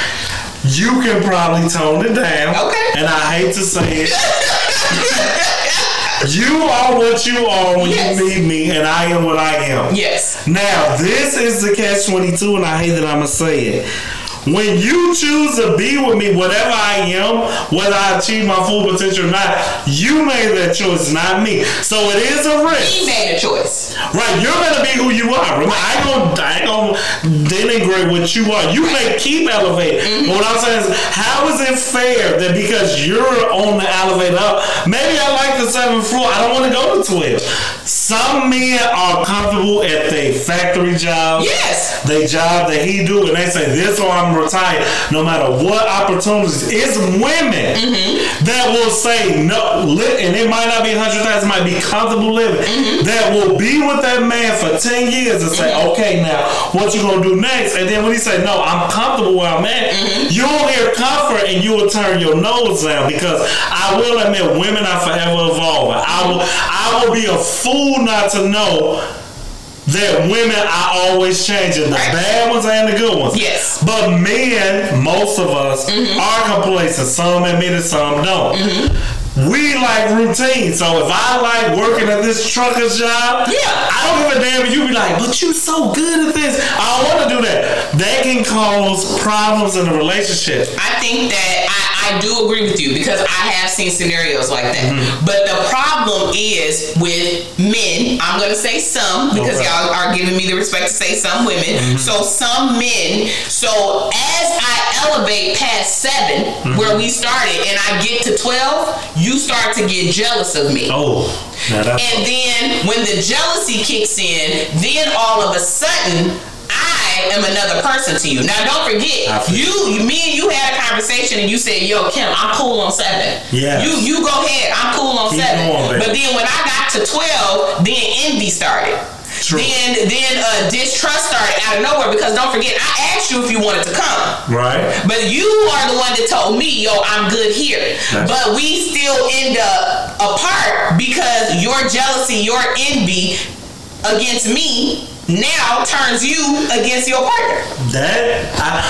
You can probably tone it down. Okay. And I hate to say it. you are what you are when Yes. you meet me, and I am what I am. Yes. Now, this is the catch 22, and I hate that I'm going to say it. When you choose to be with me, whatever I am, whether I achieve my full potential or not, you made that choice, not me. So it is a risk. He made a choice. Right, you're gonna be who you are. Remember, I ain't gonna, I denigrate what you are. You may keep elevating. But mm-hmm. what I'm saying is, how is it fair that because you're on the elevator up, maybe I like the seventh floor, I don't want to go to 12. Some men are comfortable at their factory job. Yes. They job that he do, and they say this or I'm No matter what opportunities, it's women that will say no, and it might not be hundred thousand, might be comfortable living. That will be with that man for ten years and say, okay, now what you gonna do next? And then when he say no, I'm comfortable where I'm at, you'll hear comfort and you will turn your nose down because I will admit, women are forever evolving. I will, I will be a fool not to know that women are always changing, the Right. bad ones and the good ones. Yes. But men, most of us, Mm-hmm. are complacent. Some admit it, some don't. We like routine. So if I like working at this trucker's job, Yeah. I don't give a damn if you be like, but you so good at this. I don't want to do that. That can cause problems in a relationship. I think that I, I do agree with you because I have seen scenarios like that. Mm-hmm. But the problem is with men. I'm gonna say some because Okay. y'all are giving me the respect to say some women. Mm-hmm. So some men. So as I elevate past 7 Mm-hmm. where we started, and I get to twelve, you start to get jealous of me. Oh, now that's And then when the jealousy kicks in, then all of a sudden I am another person to you. Now don't forget, you, you me and you had a conversation and you said, "Yo, Kim, I'm cool on seven. Yeah. You you go ahead, I'm cool on Keep seven. going, but then when I got to twelve, then envy started. True. Then then uh, distrust started out of nowhere because don't forget, I asked you if you wanted to come. right. But you are the one that told me, yo, I'm good here. But we still end up apart because your jealousy, your envy against me now turns you against your partner. That I,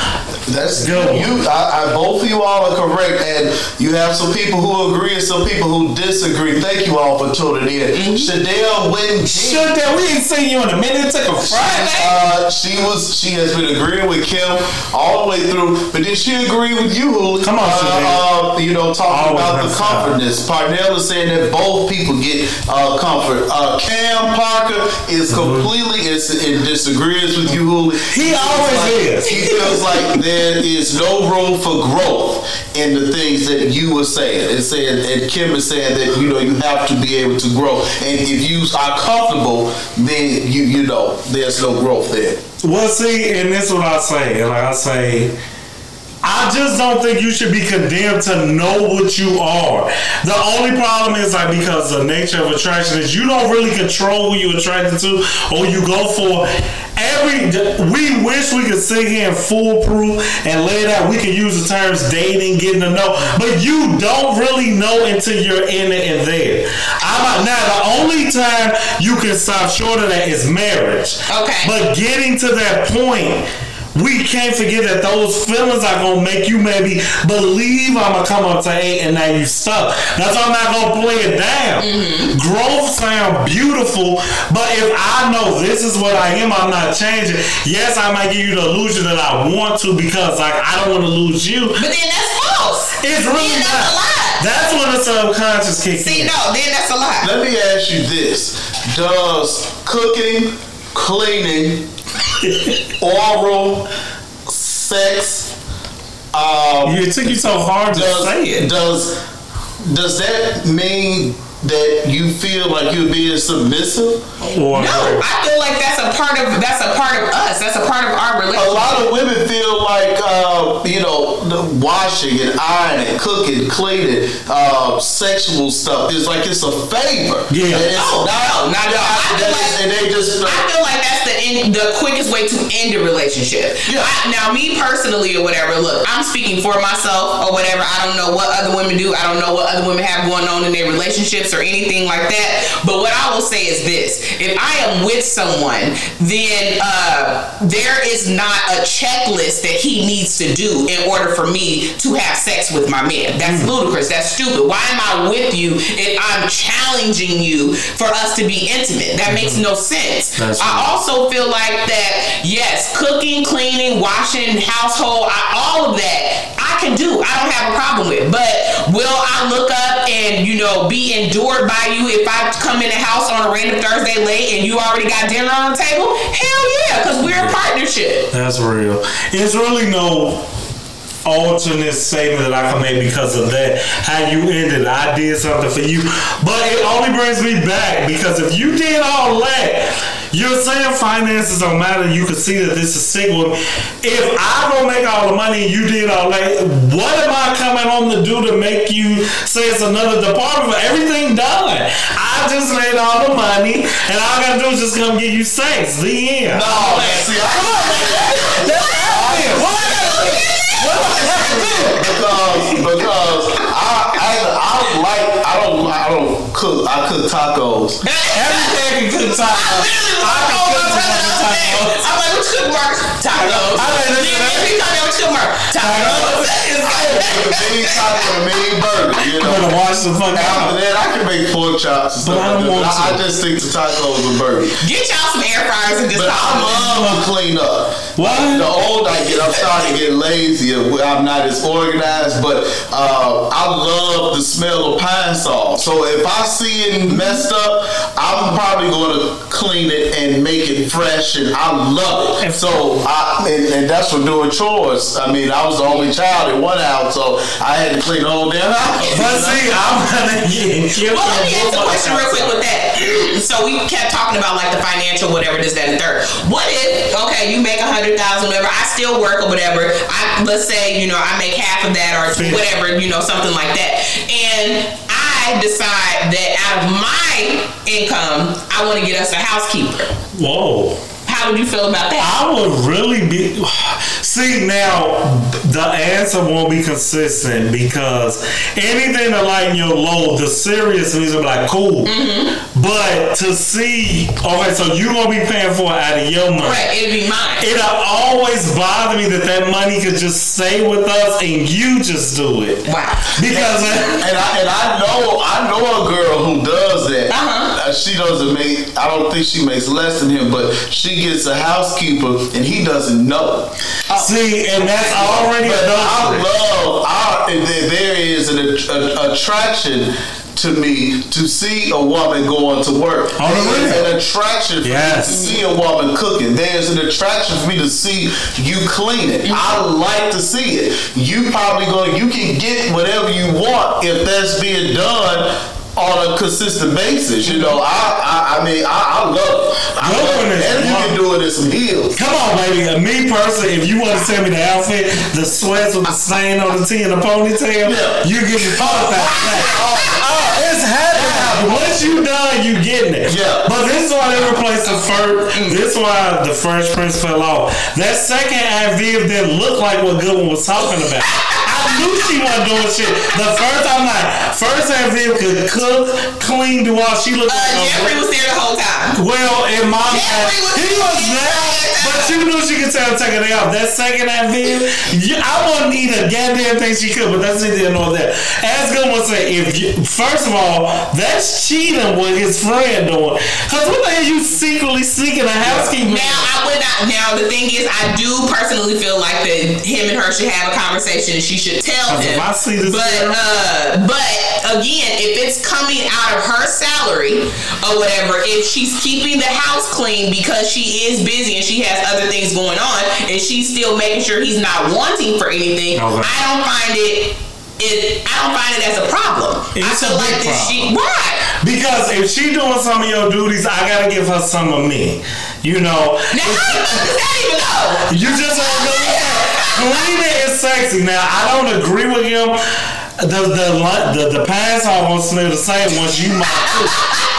That's good. you. I, I, both of you all are correct, and you have some people who agree and some people who disagree. Thank you all for tuning in. Mm-hmm. Shadell. Should that we ain't seen you in a minute. It took a Friday. Uh, she was. She has been agreeing with Kim all the way through, but did she agree with you? Come on, uh, uh, You know, talking Always about the comfortness. Parnell is saying that both people get uh, comfort. Uh, Cam Parker is completely is, it disagrees with you, Huli. He always is. He feels like there is no room for growth in the things that you were saying. And saying, and Kim is saying that you know you have to be able to grow, and if you are comfortable, then you you know there's no growth there. Well, see, and this is what I say. And like I say, I just don't think you should be condemned to know what you are. The only problem is like because the nature of attraction is you don't really control who you're attracted to or you go for. Every we wish we could sit here and foolproof and lay it out. We could use the terms dating, getting to know, but you don't really know until you're in it and there. I'm now the only time you can stop short of that is marriage. Okay. But getting to that point, we can't forget that those feelings are gonna make you maybe believe I'm gonna come up to eight and now you stuck. That's why I'm not gonna play it down. Mm-hmm. Growth sound beautiful, but if I know this is what I am, I'm not changing. Yes, I might give you the illusion that I want to because like I don't want to lose you. But then that's false. It's really then that's not. a lie. That's when the subconscious kicks See, in. no, then that's a lie. Let me ask you this: Does cooking, cleaning, oral sex, um, It took you so hard to say it. does does that mean that you feel like you're being submissive? Or No, I feel like that's a part of that's a part of us. That's a part of our relationship. A lot of women feel like uh, you know the washing and ironing, cooking, cleaning, uh, sexual stuff is like it's a favor. Yeah. And it's Oh, no, not at all. I feel like- and they just I feel like that's the end, the quickest way to end a relationship. Yeah. I, now, me personally or whatever, look, I'm speaking for myself or whatever. I don't know what other women do. I don't know what other women have going on in their relationships or anything like that. But what I will say is this: if I am with someone, then uh, there is not a checklist that he needs to do in order for me to have sex with my man. That's Hmm. ludicrous. That's stupid. Why am I with you if I'm challenging you for us to be intimate? That makes no sense. That's I right. also feel like that. Yes, cooking, cleaning, washing, household, I, all of that. I can do. I don't have a problem with. But will I look up and you know be by you if I come in the house on a random Thursday late and you already got dinner on the table? Hell yeah, because we're a partnership. That's real. It's really no alternate statement that I can make because of that. How you ended, I did something for you, but it only brings me back because if you did all that, you're saying finances don't matter. You can see that this is single. If I don't make all the money and you did all that, what am I coming home to do to make you say it's another department? Everything done. I just made all the money, and all I gotta do is just come get you sex. The end. No, see, I, because because I, I I don't like I don't I don't cook I cook tacos. Everything can cook I tacos. literally I was can I'm like, what's good, Mark? Tacos. I Then listen, every time they were Mark, tacos. Mean taco, mean burger, you I'm know. gonna wash the fuck After that, I can make pork chops But. I don't like want that. I, just stick to tacos and burgers. Get y'all some air fryers and just But I love to clean up. What? The older I get, I'm starting to get lazier. I'm not as organized, but uh, I love the smell of Pine-Sol. So if I see it messed up, I'm probably going to clean it and make it fresh, and I love it. and So I and, and that's for doing chores. I mean, I was the only child in one house, so I had to clean the whole damn house. But see, I'm gonna get. Well, let me ask a question real quick with that. So we kept talking about like the financial, whatever this, that, and third. What if, okay, you make a hundred thousand, whatever. I still work or whatever. I let's say you know I make half of that or whatever, you know, something like that, and I decide that out of my income, I want to get us a housekeeper. Whoa. How would you feel about that? I would really be. See now, the answer won't be consistent because anything to lighten your load, the seriousness will be like cool. Mm-hmm. But to see, okay, so you gonna be paying for it out of your money. Right, it'd be mine. It'll always bother me that that money could just stay with us and you just do it. Wow. Because And I and I know I know a girl who does that. Uh-huh. Uh, She doesn't make. I don't think she makes less than him, but she gets a housekeeper and he doesn't know. See, and that's already But I love. I, there there is an att- a- attraction. To me, to see a woman going to work, On the There's real. an attraction for Yes. me to see a woman cooking. There's an attraction for me to see you cleaning. I like to see it. You probably go. You can get whatever you want if that's being done on a consistent basis. You know, I I, I mean, I, I love it. I love it. And you can do it in some heels. Come on, baby. Uh, Me personally, if you want to tell me the outfit, the sweats with the stain on the tee and the ponytail, Yeah. you give me five thousand. Oh, it's happening. Once you done, you getting it. Yeah. But this is why they replaced the first. This is why the Fresh Prince fell off. That second Aunt Viv didn't look like what Goodwin was talking about. Knew she wasn't doing shit. The first time, like, first Viv could cook, clean, do all. She looked Uh, like Geoffrey was there the whole time. well, my Geoffrey was he was there, but you knew she could tell take it off. That second that you, I wouldn't eat a goddamn thing she could, but that's neither here nor there. As Goodwin said, if you, first of all, that's cheating with his friend doing. Cause what the hell you secretly sneaking a housekeeper? Now I would not. Now the thing is, I do personally feel like that him and her should have a conversation, and she should tell him. I see this But uh, but again, if it's coming out of her salary or whatever, if she's keeping the house clean because she is busy and she has other things going on, and she's still making sure he's not wanting for anything, Okay. I don't find it. It, I don't find it as a problem. It's I a feel like that she right. Because if she doing some of your duties, I gotta give her some of me. You know, Now how does that even go? You just don't go Cleaning is sexy. Now I don't agree with him. The the the, the pants are gonna smell the same once you might cook.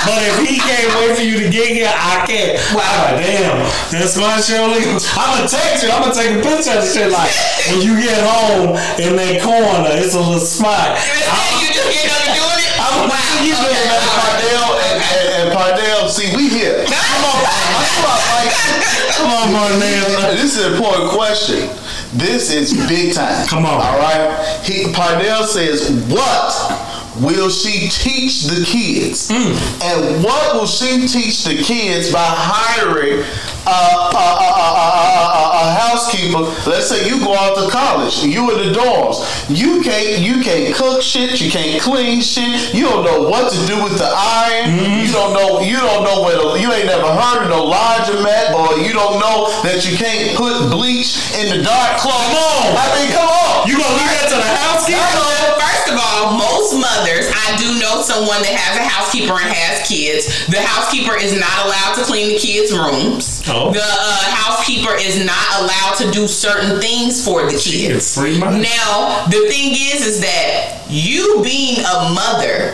But if he can't wait for you to get here, I can't. Wow, damn. That's my show. I'm gonna text you. I'm gonna take a picture of the shit. Like when you get home in that corner, it's a little spot. I'm, you just get up and doing it? I'm wow. gonna you okay, doing that. Pardell and, and, and Pardell, see, we here. Come on, Come on, my man. This is an important question. This is big time. Come on. All right. He Pardell says, "What will she teach the kids? Hmm. And what will she teach the kids by hiring a, a, a, a, a, a, a housekeeper? Let's say you go out to college, you in the dorms. You can't you can't cook shit. You can't clean shit. You don't know what to do with the iron. Hmm. You don't know you don't know where the, you ain't never heard of no laundromat, or you don't know that you can't put bleach in the dark clothes. Come on. I mean, come on. You gonna leave that to the housekeeper? First of all, most mothers, I do know someone that has a housekeeper and has kids. The housekeeper is not allowed to clean the kids' rooms. Oh. The uh, housekeeper is not allowed to do certain things for the kids. free money. Now, the thing is, is that you being a mother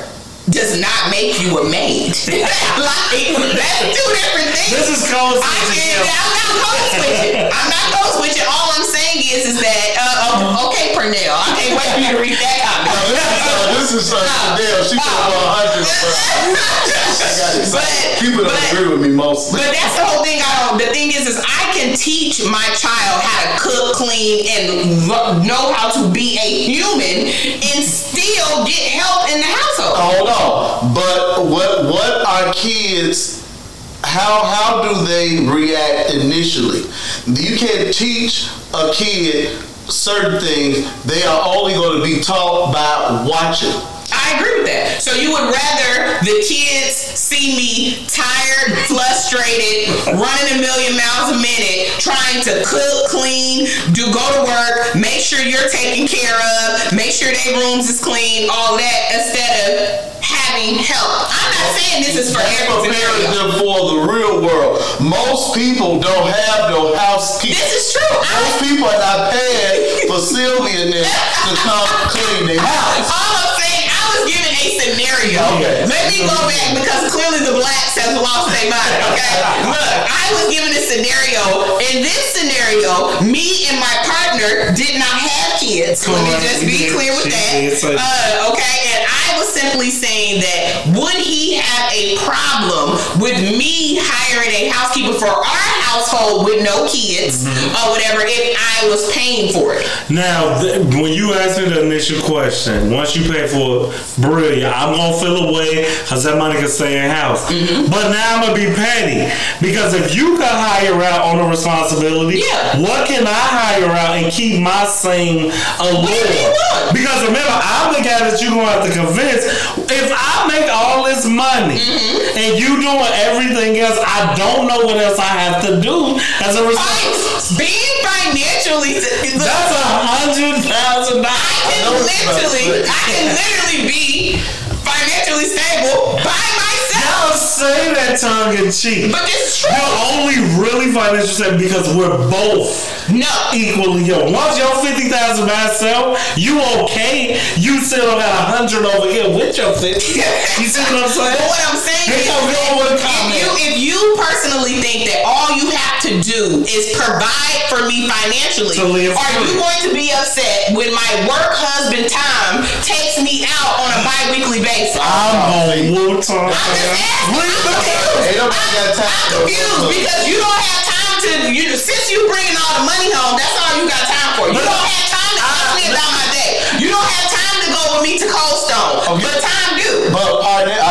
does not make you a maid. like that's two different things. This is code I switching, yeah. I'm not code switching. I'm not code switching. All I'm saying is, is that uh, okay, Pernell. I can't wait for you to read that comment. No, this is uh, Pardell. She put on hundred. But- People don't but- agree with me mostly. But that's the whole thing. I don't. The thing is, is I can teach my child how to cook, clean, and lo- know how to be a human, and still get help in the household. Hold on. But what what are kids how how do they react initially? You can't teach a kid certain things. They are only going to be taught by watching. I agree with that. So you would rather the kids see me tired, frustrated, running a million miles a minute, trying to cook, clean, do go to work, make sure you're taken care of, make sure their rooms is clean, all that, instead of having help. I'm not saying this is for That's every preparing scenario. them for the real world. Most people don't have no housekeeping. This is true. Most I, people are not paying for Sylvia and them to come clean their house. all I'm saying, I was given a scenario. scenario. Okay. Let me go back because clearly the blacks have lost their mind. Okay, look, I was given a scenario. In this scenario, me and my partner did not have kids. Let me just be clear with that. Uh, okay, and I was simply saying that would he have a problem with me hiring a housekeeper for our household with no kids Mm-hmm. or whatever if I was paying for it? Now, th- when you asked me the initial question, once you pay for it, brilliant. I'm gonna feel away because that money can stay in house. Mm-hmm. But now I'm gonna be petty because if you can hire out on the responsibility, Yeah. what can I hire out and keep my same allure? Because remember, I'm the guy that you're gonna have to convince. If I make all this money Mm-hmm. and you doing everything else, I don't know what else I have to do as a result. Fin- Being financially, look, That's a hundred thousand dollars. I can know what you're about to literally. I can literally be financially stable by myself. Don't say that tongue in cheek. But this is true. You're only really financially stable because we're both No. equally young. Once thousand by yourself, you okay. You still got a hundred over here with your fifty. You see what I'm saying? But what I'm saying is, your one if you if you personally think that all you have to do is provide for me financially, are you going to be upset when my work husband time takes me out on a bi-weekly basis? I'm gonna whoop Tom. I'm. I'm confused. Ain't nobody got time I'm confused because you don't have time to. You since you bringing all the money home, that's all you got time for. You don't have time to ask me about my day. You don't have time to go with me to Cold Stone. Okay. But time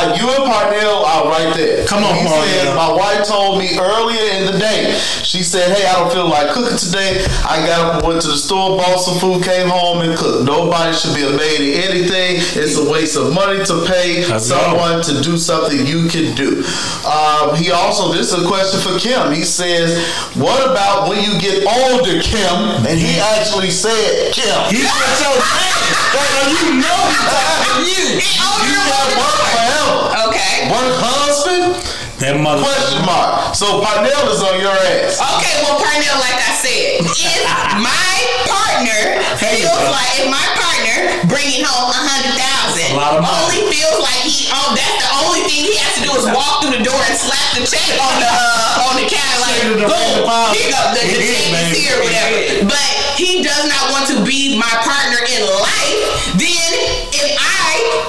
Parnell, you and Parnell are right there. Come on, he Parnell. Said, my wife told me earlier in the day. She said, "Hey, I don't feel like cooking today. I got up, went to the store, bought some food, came home and cooked. Nobody should be a maid in anything. It's a waste of money to pay That's someone to do something you can do." Um, he also, this is a question for Kim. He says, "What about when you get older, Kim?" And he actually said, "Kim." He's got your name. So you know he's talking to you. You got older. work forever. Okay. Work husband? That mother. Question mark. So Parnell is on your ass. Okay, well, Parnell, like I said, if my partner Hey, feels bro. like if my partner bringing home a hundred thousand A lot only feels like he oh that's the only thing he has to do is walk through the door and slap the check on the uh, on the counter like Straight to the boom, deposit. here go the, the It is, check is here or whatever. But he does not want to be my partner in life. Then if I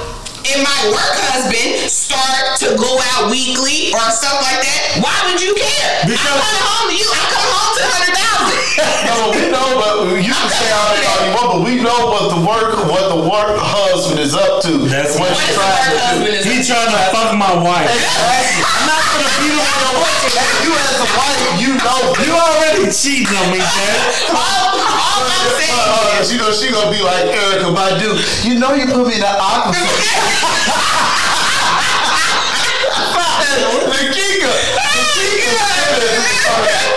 and my work husband start to go out weekly or something like that, why would you care? Because- I'm coming home to you. I'm coming home to a hundred thousand. No, we know, but you can say all that all you want, but we know what the work, what the work husband is up to. That's what what she's the trying to do. husband He trying to fuck my wife. I'm not gonna beat him on your wife. You as a wife, you know. You already cheating on me, man. all, all I'm saying Uh, is, she gonna she gonna be like Erykah Badu. You know you put me in the aqua. the Kika.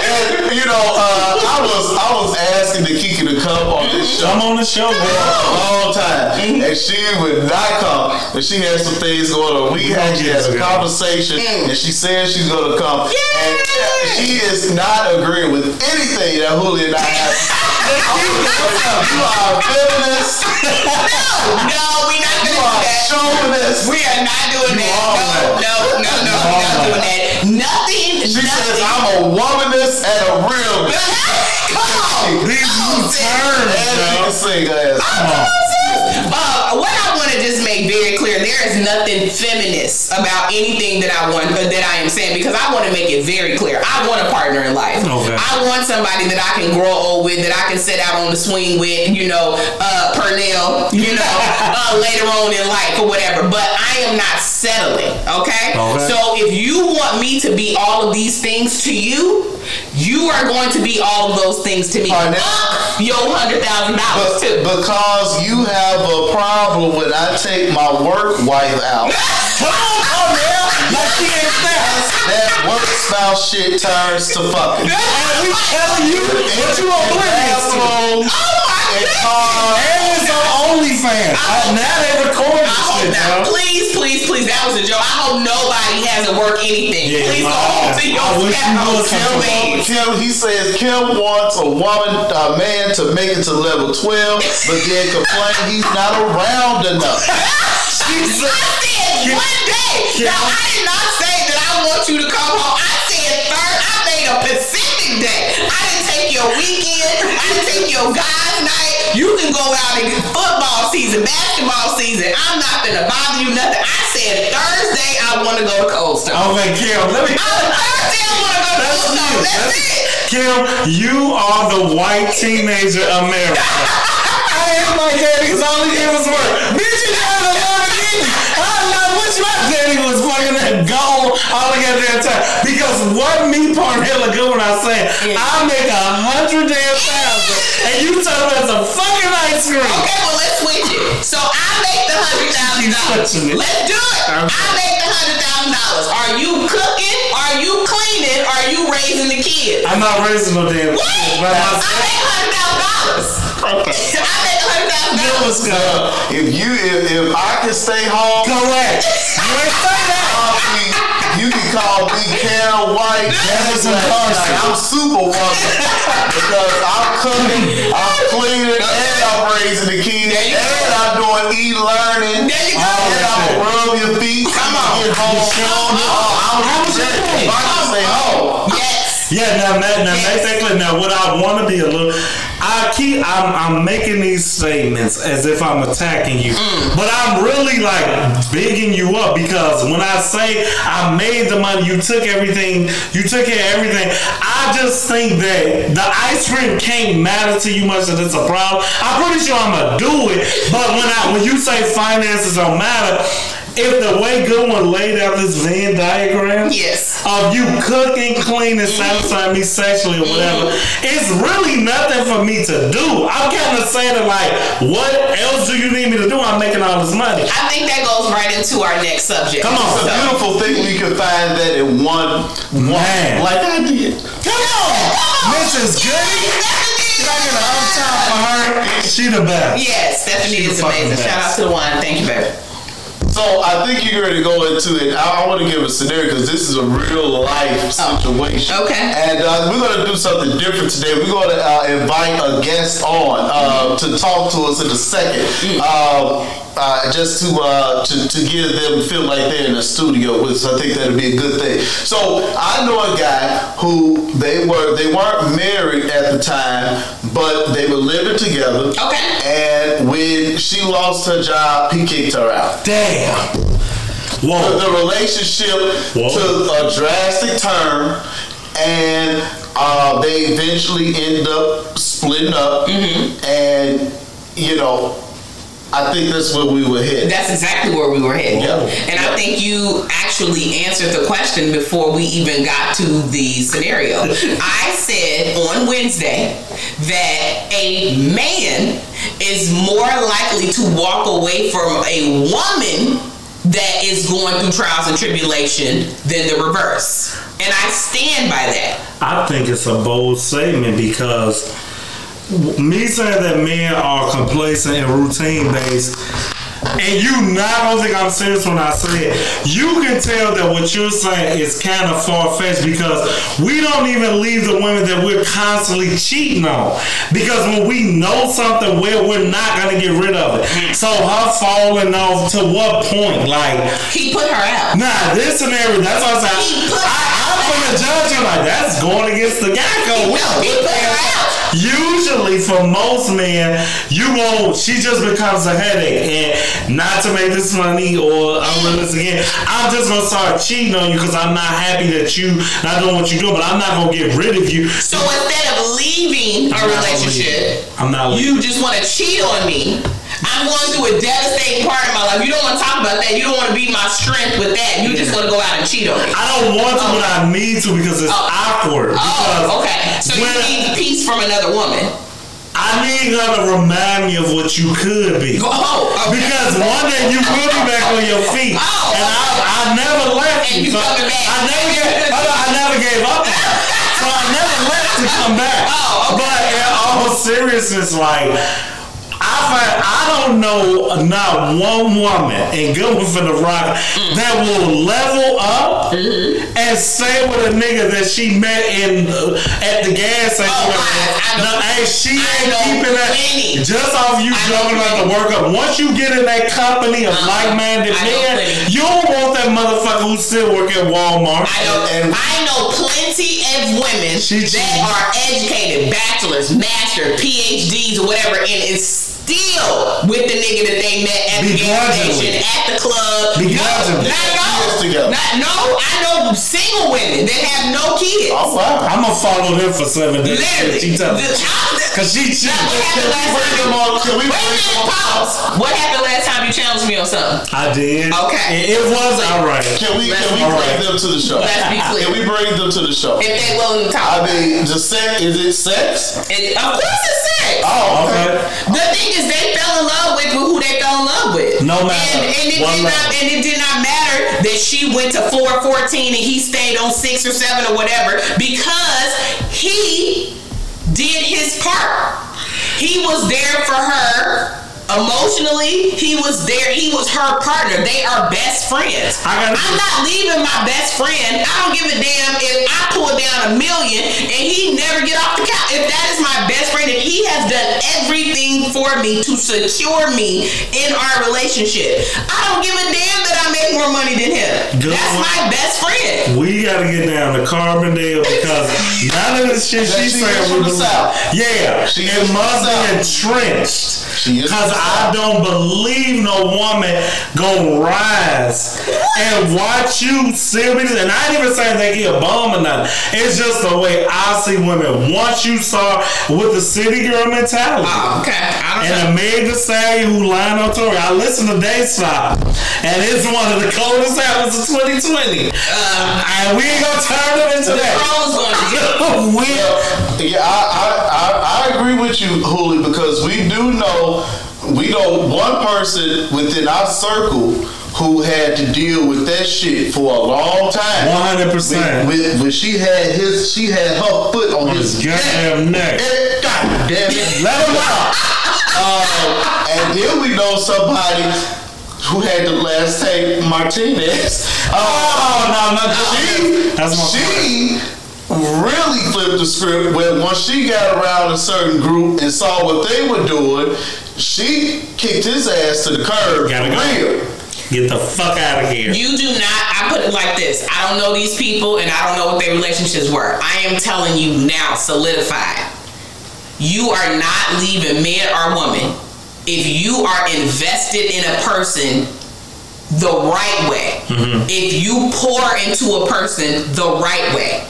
And, you know, uh, I was I was asking the Kika to come on this show. I'm on the show, for boy. a long time, and she would not come. And she had some things going on. We actually had a Yeah. conversation, and she said she's going to come. And she is not agreeing with anything that Julia and I have. You are feminist. no, no, we're not You gonna are do that. chauvinist. We are not doing You that. No, no, no, no, we're not doing that. Nothing, She nothing. says I'm a womanist and a real. Come on. These new terms, yo. can sing her ass. Come on, sis. Uh, what I want to just make very clear, there is nothing feminist about anything that I want that I am saying because I want to make it very clear. I want a partner in life. Okay. I want somebody that I can grow old with, that I can sit out on the swing with, you know, uh, Pernell, you know, uh, later on in life or whatever. But I am not settling. Okay. Okay. So if you want me to be all of these things to you, you are going to be all of those things to me. Pernell? Fuck your hundred thousand dollars too. because you have a problem when I take my work wife out. Come on, come here. Like she ain't fast. that work spouse shit turns to fucking. And we telling you what you oblivious to. Oh And! And it's on OnlyFans. Uh, now they record I this shit, not. yo. Please, please, please. That was a joke. I hope nobody has to work anything. Yeah, please my go home to your I wish you would come Please. Kim, he says Kim wants a woman, a man to make it to level 12, but then complain he's not around enough. I said one day. Kim- Now I did not say that I want you to come home. I said third. I made a Pacific day. I didn't take your weekend. I didn't take your guys night. You can go out and get football season, basketball season. I'm not gonna bother you nothing. I said Thursday I want to go to Cold Stone. Okay, Kim, let me. Oh, Thursday I want to go to Cold Stone. That's, That's- it. Kim, you are the white teenager America. I ain't my daddy because all he did was work. Was fucking that gold all the goddamn time. Because what me part hella good when I say I make a hundred damn thousand and you tell me that's a fucking ice cream. Okay, well let's switch it. So I make the hundred thousand dollars. Let's do it. Uh-huh. I make the hundred thousand dollars. Are you cooking? Are you cleaning? Are you raising the kids? I'm not raising no damn What? kids I make hundred thousand dollars. I make hundred thousand Give dollars. us go. If you if, if I can stay home, Correct. You ain't say that. call you can call me Karen White. Jefferson Like, Carson. I'm superwoman because I'm cooking, I'm cleaning, and I'm raising the kids, There go. and I'm doing e-learning. There you go. And I'm gonna rub your feet. Come on. Get home. Come on. Oh, I'm How was your day? If I can stay home. Yes. Oh, Yeah, now, now, now Yes. make that. Now, what I want to be a little, I keep, I'm, I'm making these statements as if I'm attacking you, Mm. but I'm really like bigging you up because when I say I made the money, you took everything, you took care of everything. I just think that the ice cream can't matter to you much that it's a problem. I'm pretty sure I'm gonna do it, but when I when you say finances don't matter. If the way Goodwin laid out this Venn diagram, Yes. Of you cooking, cleaning, mm-hmm. satisfying me sexually or whatever, mm-hmm. it's really nothing for me to do. I'm kind of saying it like, what else do you need me to do? I'm making all this money. I think that goes right into our next subject. Come on. It's a beautiful thing when you can find that in one, one Man. like I did. Come on, Mrs. Goody. Can I get an up top for her? She the best. Yes, Stephanie She's is the fucking amazing. Shout out to the one. Thank you, baby. So I think you're ready to go into it. I, I want to give a scenario because this is a real life situation. Oh, okay. And uh, we're going to do something different today. We're going to uh, invite a guest on uh, to talk to us in a second. Mm. Uh, just to, uh, to to give them feel like they're in a studio with us. I think that'd be a good thing. So I know a guy who they were they weren't married at the time, but they were living together. Okay. And when she lost her job, he kicked her out Damn. the, Whoa. the relationship Whoa. took a drastic turn and uh, they eventually end up splitting up Mm-hmm. and you know i think that's where we were headed That's exactly where we were headed. Yeah. And I think you actually answered the question before we even got to the scenario. I said on Wednesday that a man is more likely to walk away from a woman that is going through trials and tribulation than the reverse. And I stand by that. I think it's a bold statement because me saying that men are complacent and routine based, and you not gonna think I'm serious when I say it. You can tell that what you're saying is kind of far fetched because we don't even leave the women that we're constantly cheating on. Because when we know something well, we're not gonna get rid of it. So her falling off to what point? Like He put her out. Nah, this scenario, that's what I'm saying. He put- I, I'm from the judge, I'm like, that's going against the guy code. We he put her out. Usually, for most men, you won't, she just becomes a headache. And not to make this money or I'm doing unrealistic again, I'm just to start cheating on you because I'm not happy that you not doing what you're doing, but I'm not to get rid of you. So instead of leaving a relationship. I'm not Leaving. you just want to cheat on me. I'm going through a devastating part of my life. You don't want to talk about that. You don't want to be my strength with that. You just want to go out and cheat on me. I don't want to, Oh. but I need to because it's Oh. awkward. Oh, because Oh, okay. So you need peace from another woman. I need her to remind me of what you could be. Oh, okay. Because one day you will be back on your feet, Oh, and I, I never left you. So back. I never gave, I never gave up. on you. So I never left to come back. Oh, okay. But in all seriousness, like find I don't know not one woman in Good for the Rock that will level up and say with a nigga that she met in uh, at the gas station. Oh, I- I know- hey, she I ain't keeping that plenty. just off you jumping out the work up. Once you get in that company of Uh-huh. like-minded men, you don't want that motherfucker who still work at Walmart. I know, And- I know plenty of women She- that are educated, bachelors, master, PhDs, or whatever, and is still with the nigga that they met at the gas station, at the club. Begrudgingly. No, not no, not, no. I know single women that have no kids. Oh wow. I'm gonna follow them for seven days. Literally, She tell me. Cause she cheated. What happened last time? can we Wait a bring them minute, pause. What happened last time you challenged me on something? I did. Okay. It, it was alright. Can we Let's- can we all bring right. them to the show? Let's be clear. Can we bring them to the show? If they willing to talk, I mean, the sex is it sex? it. Of course it's sex. Oh, okay. Okay. The thing is, they fell in love with who they fell in love with. No matter. And, and, it did not, and it did not matter that she went to 414 and he stayed on six or seven or whatever because he did his part. He was there for her emotionally. He was there. He was her partner. They are best friends. I gotta- I'm not leaving my best friend. I don't give a damn if I pull down a million and he never get off the couch. If that is my best friend and he has done everything for me to secure me in our relationship, I don't give a damn that I make more money than him. Good That's one. my best friend. We gotta get down to Carbondale because none of the shit That she she saying is we from the. South. Yeah, She it is from must be entrenched. She is Cause the I don't believe no woman gonna rise and watch you still be and I ain't even saying they get a bum or nothing. It's just the way I see women. Once you saw with the city girl mentality. Oh, okay. I don't know. And a Meg Thee Stallion who lying on Tory. I listen to Daystar, and it's one of the coldest albums of 2020. Um, and we ain't gonna turn it into that. Pros gonna get we, Yeah, I, I, I, I agree with you, Huli, because we do know we know one person within our circle who had to deal with that shit for a long time. 100%. When, when, when she had his, she had her foot on, on his his goddamn neck. Eh, God damn it. Let him out. Um, and then we know somebody who had the last take Martinez. Oh, no, no, she, That's my she really flipped the script when once she got around a certain group and saw what they were doing, she kicked his ass to the curb. Gotta go. Real. Get the fuck out of here. You do not. I put it like this. I don't know these people, and I don't know what their relationships were. I am telling you now, solidified. You are not leaving man or woman if you are invested in a person the right way. Mm-hmm. If you pour into a person the right way.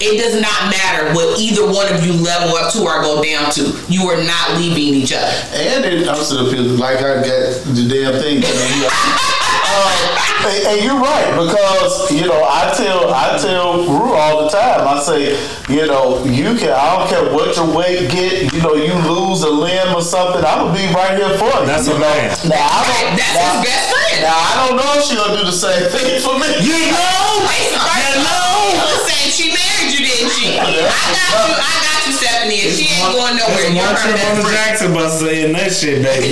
It does not matter what either one of you level up to or go down to. You are not leaving each other. And then I'm sitting up here like I got the damn thing. coming here. um, and, and you're right because you know I tell I tell Rue all the time. I say you know you can I don't care what your weight get. You know you lose a limb or something. I'm gonna be right here for you. That's you a know? man. Now I Right, don't. That's now, his best friend. now I don't know if she gonna do the same thing for me. You know? First married she? I got you. I got you, Stephanie. and She ain't going nowhere. There's You're one her trip on best the friend. Jackson bus in that shit, baby.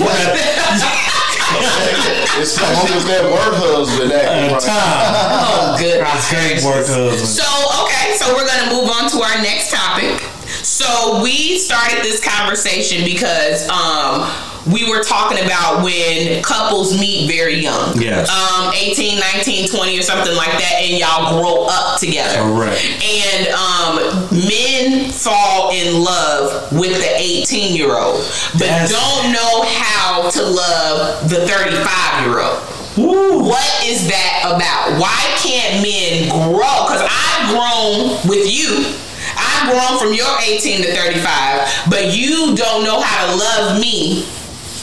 it's Especially with that work husband. That, At a right. time. Oh, goodness gracious. Work husband. So, okay, so we're going to move on to our next topic. So, we started this conversation because um, we were talking about when couples meet very young. Yes. Um, 18, 19, 20 or something like that, and y'all grow up together. Correct. And um, men fall in love with the 18 year old, but That's- don't know how to love the 35 year old. Ooh. What is that about? Why can't men grow? Because I've grown with you. I've grown from your 18 to 35, but you don't know how to love me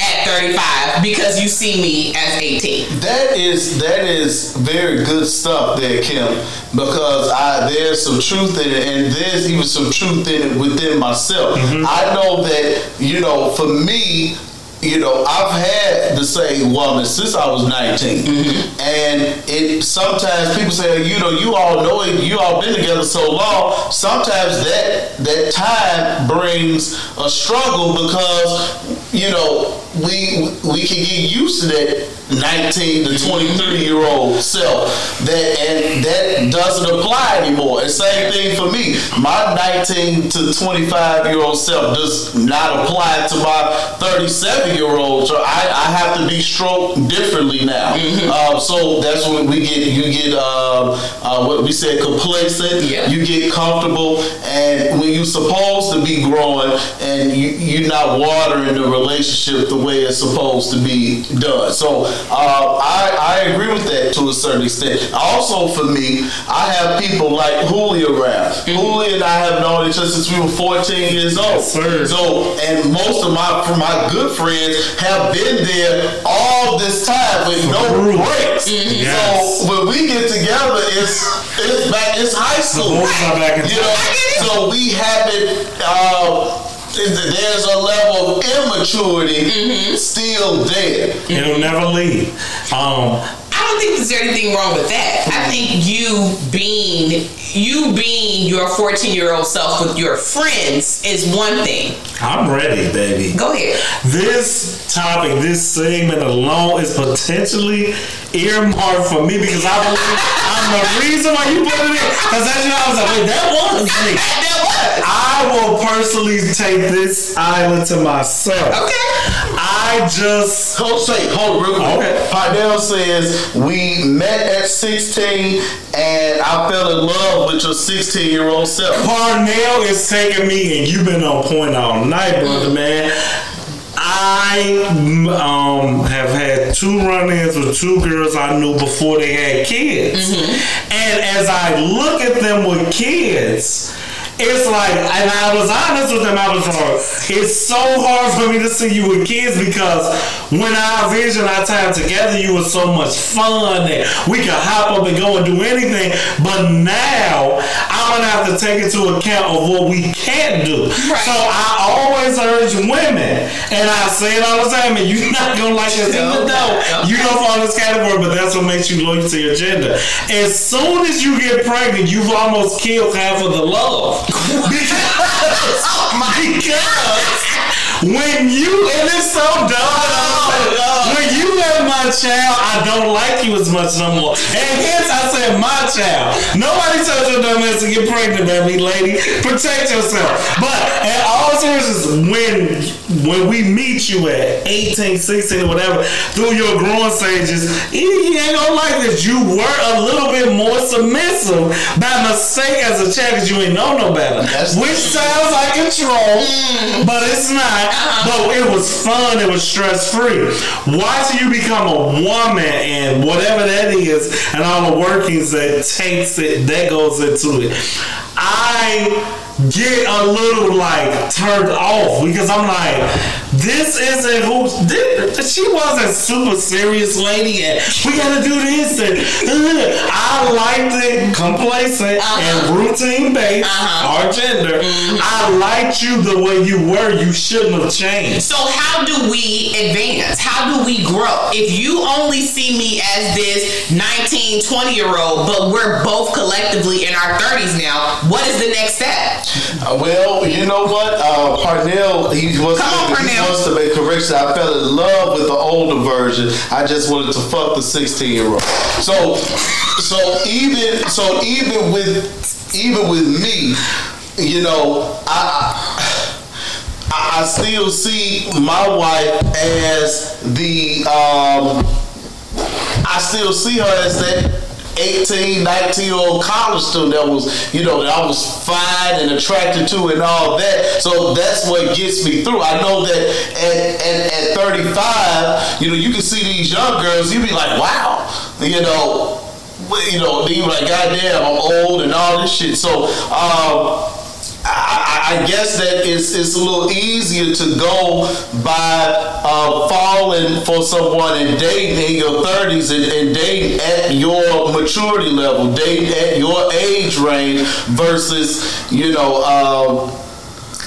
at 35 because you see me as 18. That is that is very good stuff there, Kim. Because I there's some truth in it, and there's even some truth in it within myself. Mm-hmm. I know that you know, for me, you know, I've had the same woman since I was 19, mm-hmm. and it sometimes people say, you know, you all know it, you all been together so long. Sometimes that that time brings a struggle because you know we we can get used to that 19 to mm-hmm. 23 year old self that and that doesn't apply anymore. And same thing for me. My 19 to 25 year old self does not apply to my 37 year old. So I, I have to be stroked differently now. Uh, so that's when we get you get uh, uh, what we said complacent. Yeah. You get comfortable, and when you're supposed to be growing, and you, you're not watering the relationship the way it's supposed to be done. So uh, I, I agree with that to a certain extent. Also, for me, I have people like Julie around. Julie and I have known each other since we were 14 years old. Yes. So, and most of my from my good friends have been there all this time with no True. breaks. Yes. So when we get together, it's it's back. It's high school. boys are back in you know, so we haven't. Uh, there's a level of immaturity still there. It'll never leave. Um, I don't think there's anything wrong with that. I think you being you being your 14 year old self with your friends is one thing. I'm ready, baby. Go ahead. This topic, this segment alone is potentially earmarked for me because I believe I'm the reason why you put it in. Because that's what I was like, wait, that was me. That was. I will personally take this island to myself. Okay. I just Hold, say, hold real quick. Okay. Parnell says we met at 16 and I fell in love with your 16 year old self. Parnell is taking me, and you've been on point all night, brother, man. I um, have had two run-ins with two girls I knew before they had kids, and as I look at them with kids. It's like, and I was honest with them. I was like, it's so hard for me to see you with kids because when our vision, our time together, you were so much fun and we could hop up and go and do anything. But now I'm gonna have to take into account of what we can't do. Right. So I always urge women, and I say it all the time, and you're not gonna like this, even though you don't fall in this category, but that's what makes you loyal to your gender. As soon as you get pregnant, you've almost killed half of the love. Because, because when you, and it's so dumb, when you have my child, I don't like you as much no more. And hence I said my child. Nobody tells your dumb ass to get pregnant, baby lady. Protect yourself. But in all seriousness, when when we meet you at 18, 16, or whatever, through your growing stages, you ain't gonna like this. You were a little bit more submissive by mistake as a child because you ain't know no better. That's- Which sounds like control, mm. but it's not. Uh-huh. But it was fun. It was stress free. Watching you become a woman and whatever that is, and all the workings that takes it, that goes into it. I get a little like turned off because I'm like, this isn't who this, she wasn't super serious lady and we gotta do this and uh, I liked it complacent and routine based Uh-huh. or gender. I liked you the way you were. You shouldn't have changed. So how do we advance? How do we grow? If you only see me as this 19, 20 year old, but we're both collectively in our 30s now, what is the next step? Uh, well, you know what? Uh, Parnell, he wants, Come on, to, he Parnell. wants to make correction. I fell in love with the older version. I just wanted to fuck the 16 year old. So, so even so even with even with me, you know, I. I I still see my wife as the um, I still see her as that 18, 19 year old college student that was, you know, that I was fine and attracted to and all that. So that's what gets me through. I know that at, at, at 35, you know, you can see these young girls, You'd be like, wow, you know, you know, they be like, goddamn, I'm old and all this shit. So, um, I, I I guess that it's, it's a little easier to go by uh, falling for someone and dating in your 30s and, and dating at your maturity level, dating at your age range versus, you know, um,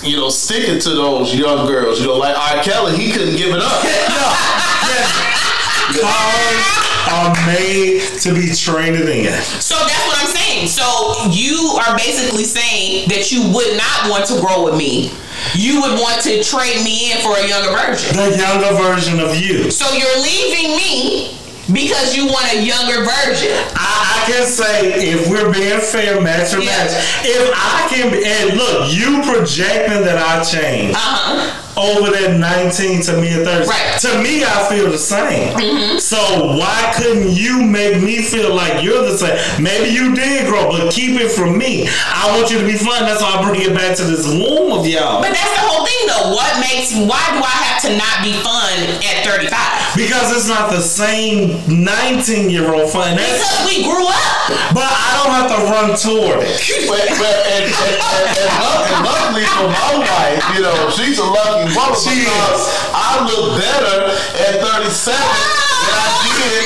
you know, sticking to those young girls. You know, like R. Kelly, he couldn't give it up. Cars are made to be traded in. So that's what I'm. So you are basically saying that you would not want to grow with me you would want to trade me in for a younger version. The younger version of you. So you're leaving me because you want a younger version. I, I can say if we're being fair, match or Yeah. match. If I can, be, and look, you projecting that I change. Uh huh. Over that 19 to me at 30. Right. Mm-hmm. To me, I feel the same. So why couldn't you make me feel like you're the same? Maybe you did grow, but keep it from me. I want you to be fun. That's why I bring it back to this womb of y'all. But that's the whole thing, though. What makes? Why do I have to not be fun at 35? Because it's not the same 19 year old fun. That's, Because we grew up. but I don't have to run toward it. But, but and, and, and, and, and luckily for my wife, you know, she's a lucky woman She because is. I look better at 37 than I did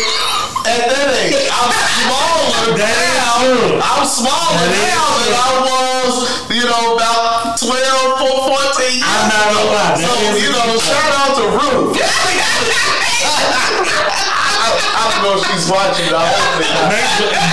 at that age. I'm smaller That now. I'm smaller That now than. I was, you know, about 12, 14 years I'm not gonna lie. So, you know, shout out to Ruth. I, I don't know if she's watching. I hope not.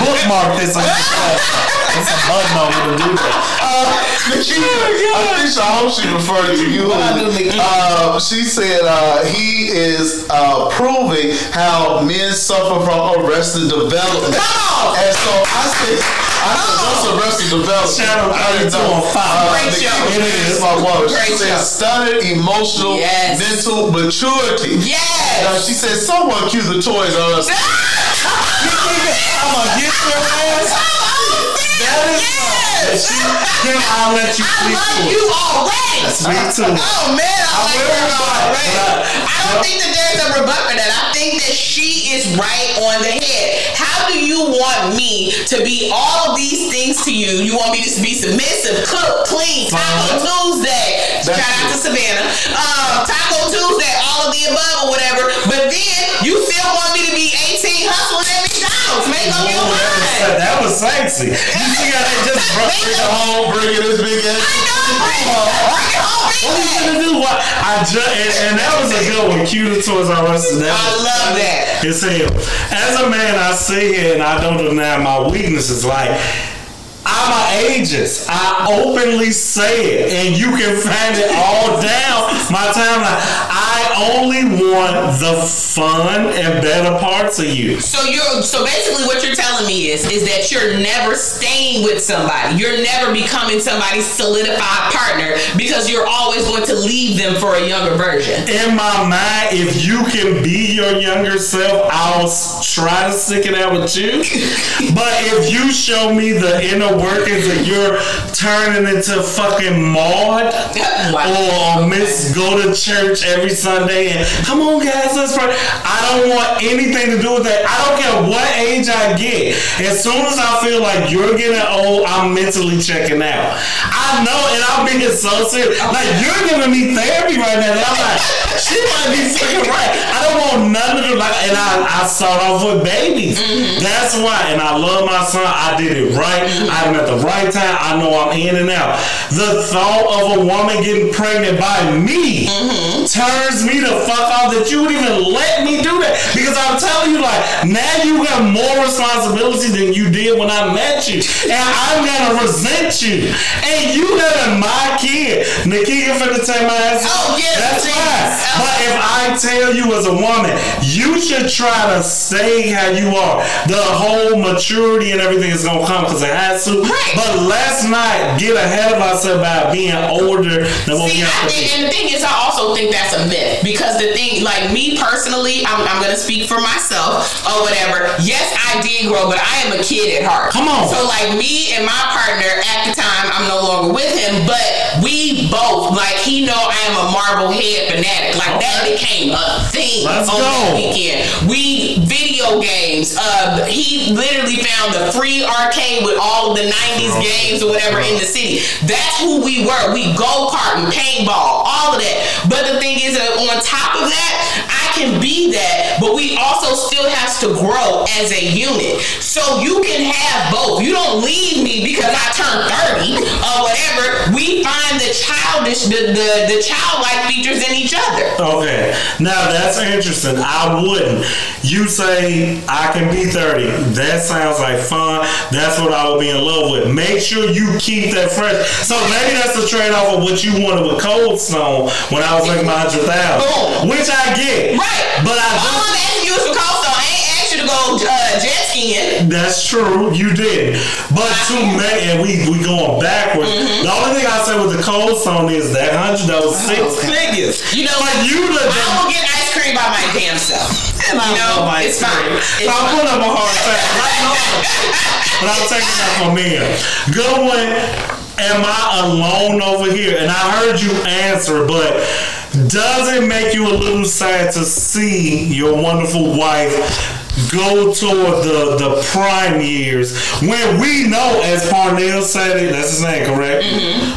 Bookmark this It's a button over to do that. Uh, Nikita, I think I hope she referred to you. Uh, she said uh, he is uh, proving how men suffer from arrested development. Come on! And so I said, I said, what's arrested development? Channel I didn't 32 know. Uh, Great Nikita show. It is is. my woman. She said stunted emotional Yes. mental maturity. Yes. she said someone cue the toys on us. I'm gonna get your ass. That is Yes. She, then I'll let you I love you already. Me too. Oh man, I, like will her already. I- I don't think that there's a rebut for that. I think that she is right on the head. How do you want me to be all of these things to you? You want me to be submissive, cook, clean, Taco Uh-huh. Tuesday. That's Shout out to Savannah. Um, Taco Tuesday, all of the above or whatever. But then you still want me to be 18 hustling McDonald's. Make up your that, was, mind. that was sexy. You see how they just brought Bring it home, bringing this big ass. I know, bring it home, bring it What it you gonna do? What I just and, and that was a good one. Cue the toys I was. That I love that. It's hell. As a man, I see it and I don't deny my weaknesses. Like I'm an ageist. I openly say it, and you can find it all down my timeline. I only want the fun and better parts of you. So you're so basically what you're telling me is is that you're never staying with somebody. You're never becoming somebody's solidified partner because you're always going to leave them for a younger version. in my mind, if you can be your younger self, I'll try to stick it out with you. but if you show me the inner workings that you're turning into fucking Maud or Miss Go to Church every Sunday and come on guys, let's pray. I don't want anything to do with that. I don't care what age I get. As soon as I feel like you're getting old, I'm mentally checking out. I know, and I'm being so serious. Like you're giving me therapy right now. And I'm like, she might be freaking right. I don't want none of them. Like, and I, I start off with babies. Mm-hmm. That's why. And I love my son. I did it right. Mm-hmm. I'm at the right time. I know I'm in and out. The thought of a woman getting pregnant by me mm-hmm. turns me the fuck off that you would even let me do that. Because I'm telling you, like, now you got more responsibility than you did when I met you. And I'm gonna resent you. And you got my kid. Nikita finna take my ass. Oh, yes, That's please. fine. But if I tell you as a woman, you should try to say how you are. The whole maturity and everything is gonna come because it has to. Right. But let's not get ahead of ourselves by being older than what See, we I have to think, and the thing is, I also think that's a myth because the thing, like me personally, I'm, I'm gonna speak for myself or whatever. Yes, I did grow, but I am a kid at heart. Come on. So like me and my partner at the time, I'm no longer with him, but we both like he know I am a Marvel head fanatic. Like that became a thing Let's on go. that weekend. We video games. Uh, he literally found the free arcade with all of the '90s games or whatever in the city. That's who we were. We go karting, paintball, all of that. But the thing is that on top of that, I can be that, but we also still has to grow as a unit. So you can have both. You don't leave me because I turned 30 the childish, the the, the childlike features in each other. Okay, now that's interesting. I wouldn't. You say I can be 30. That sounds like fun. That's what I would be in love with. Make sure you keep that fresh. So maybe that's the trade off of what you wanted with Cold Stone when I was like my 100,000. Which I get. Right. But I All just. That's true, you did. But to many, and we we going backwards. Mm-hmm. The only thing I say with the Cold Stone is that hundred those six figures. You know, like you I will get ice cream by my damn self. You know, it's fine. It's so I'm putting up a hard now, but I'm taking that from men. Good one. Am I alone over here? And I heard you answer, but does it make you a little sad to see your wonderful wife go toward the, the prime years when we know, as Parnell said it, that's his name, correct?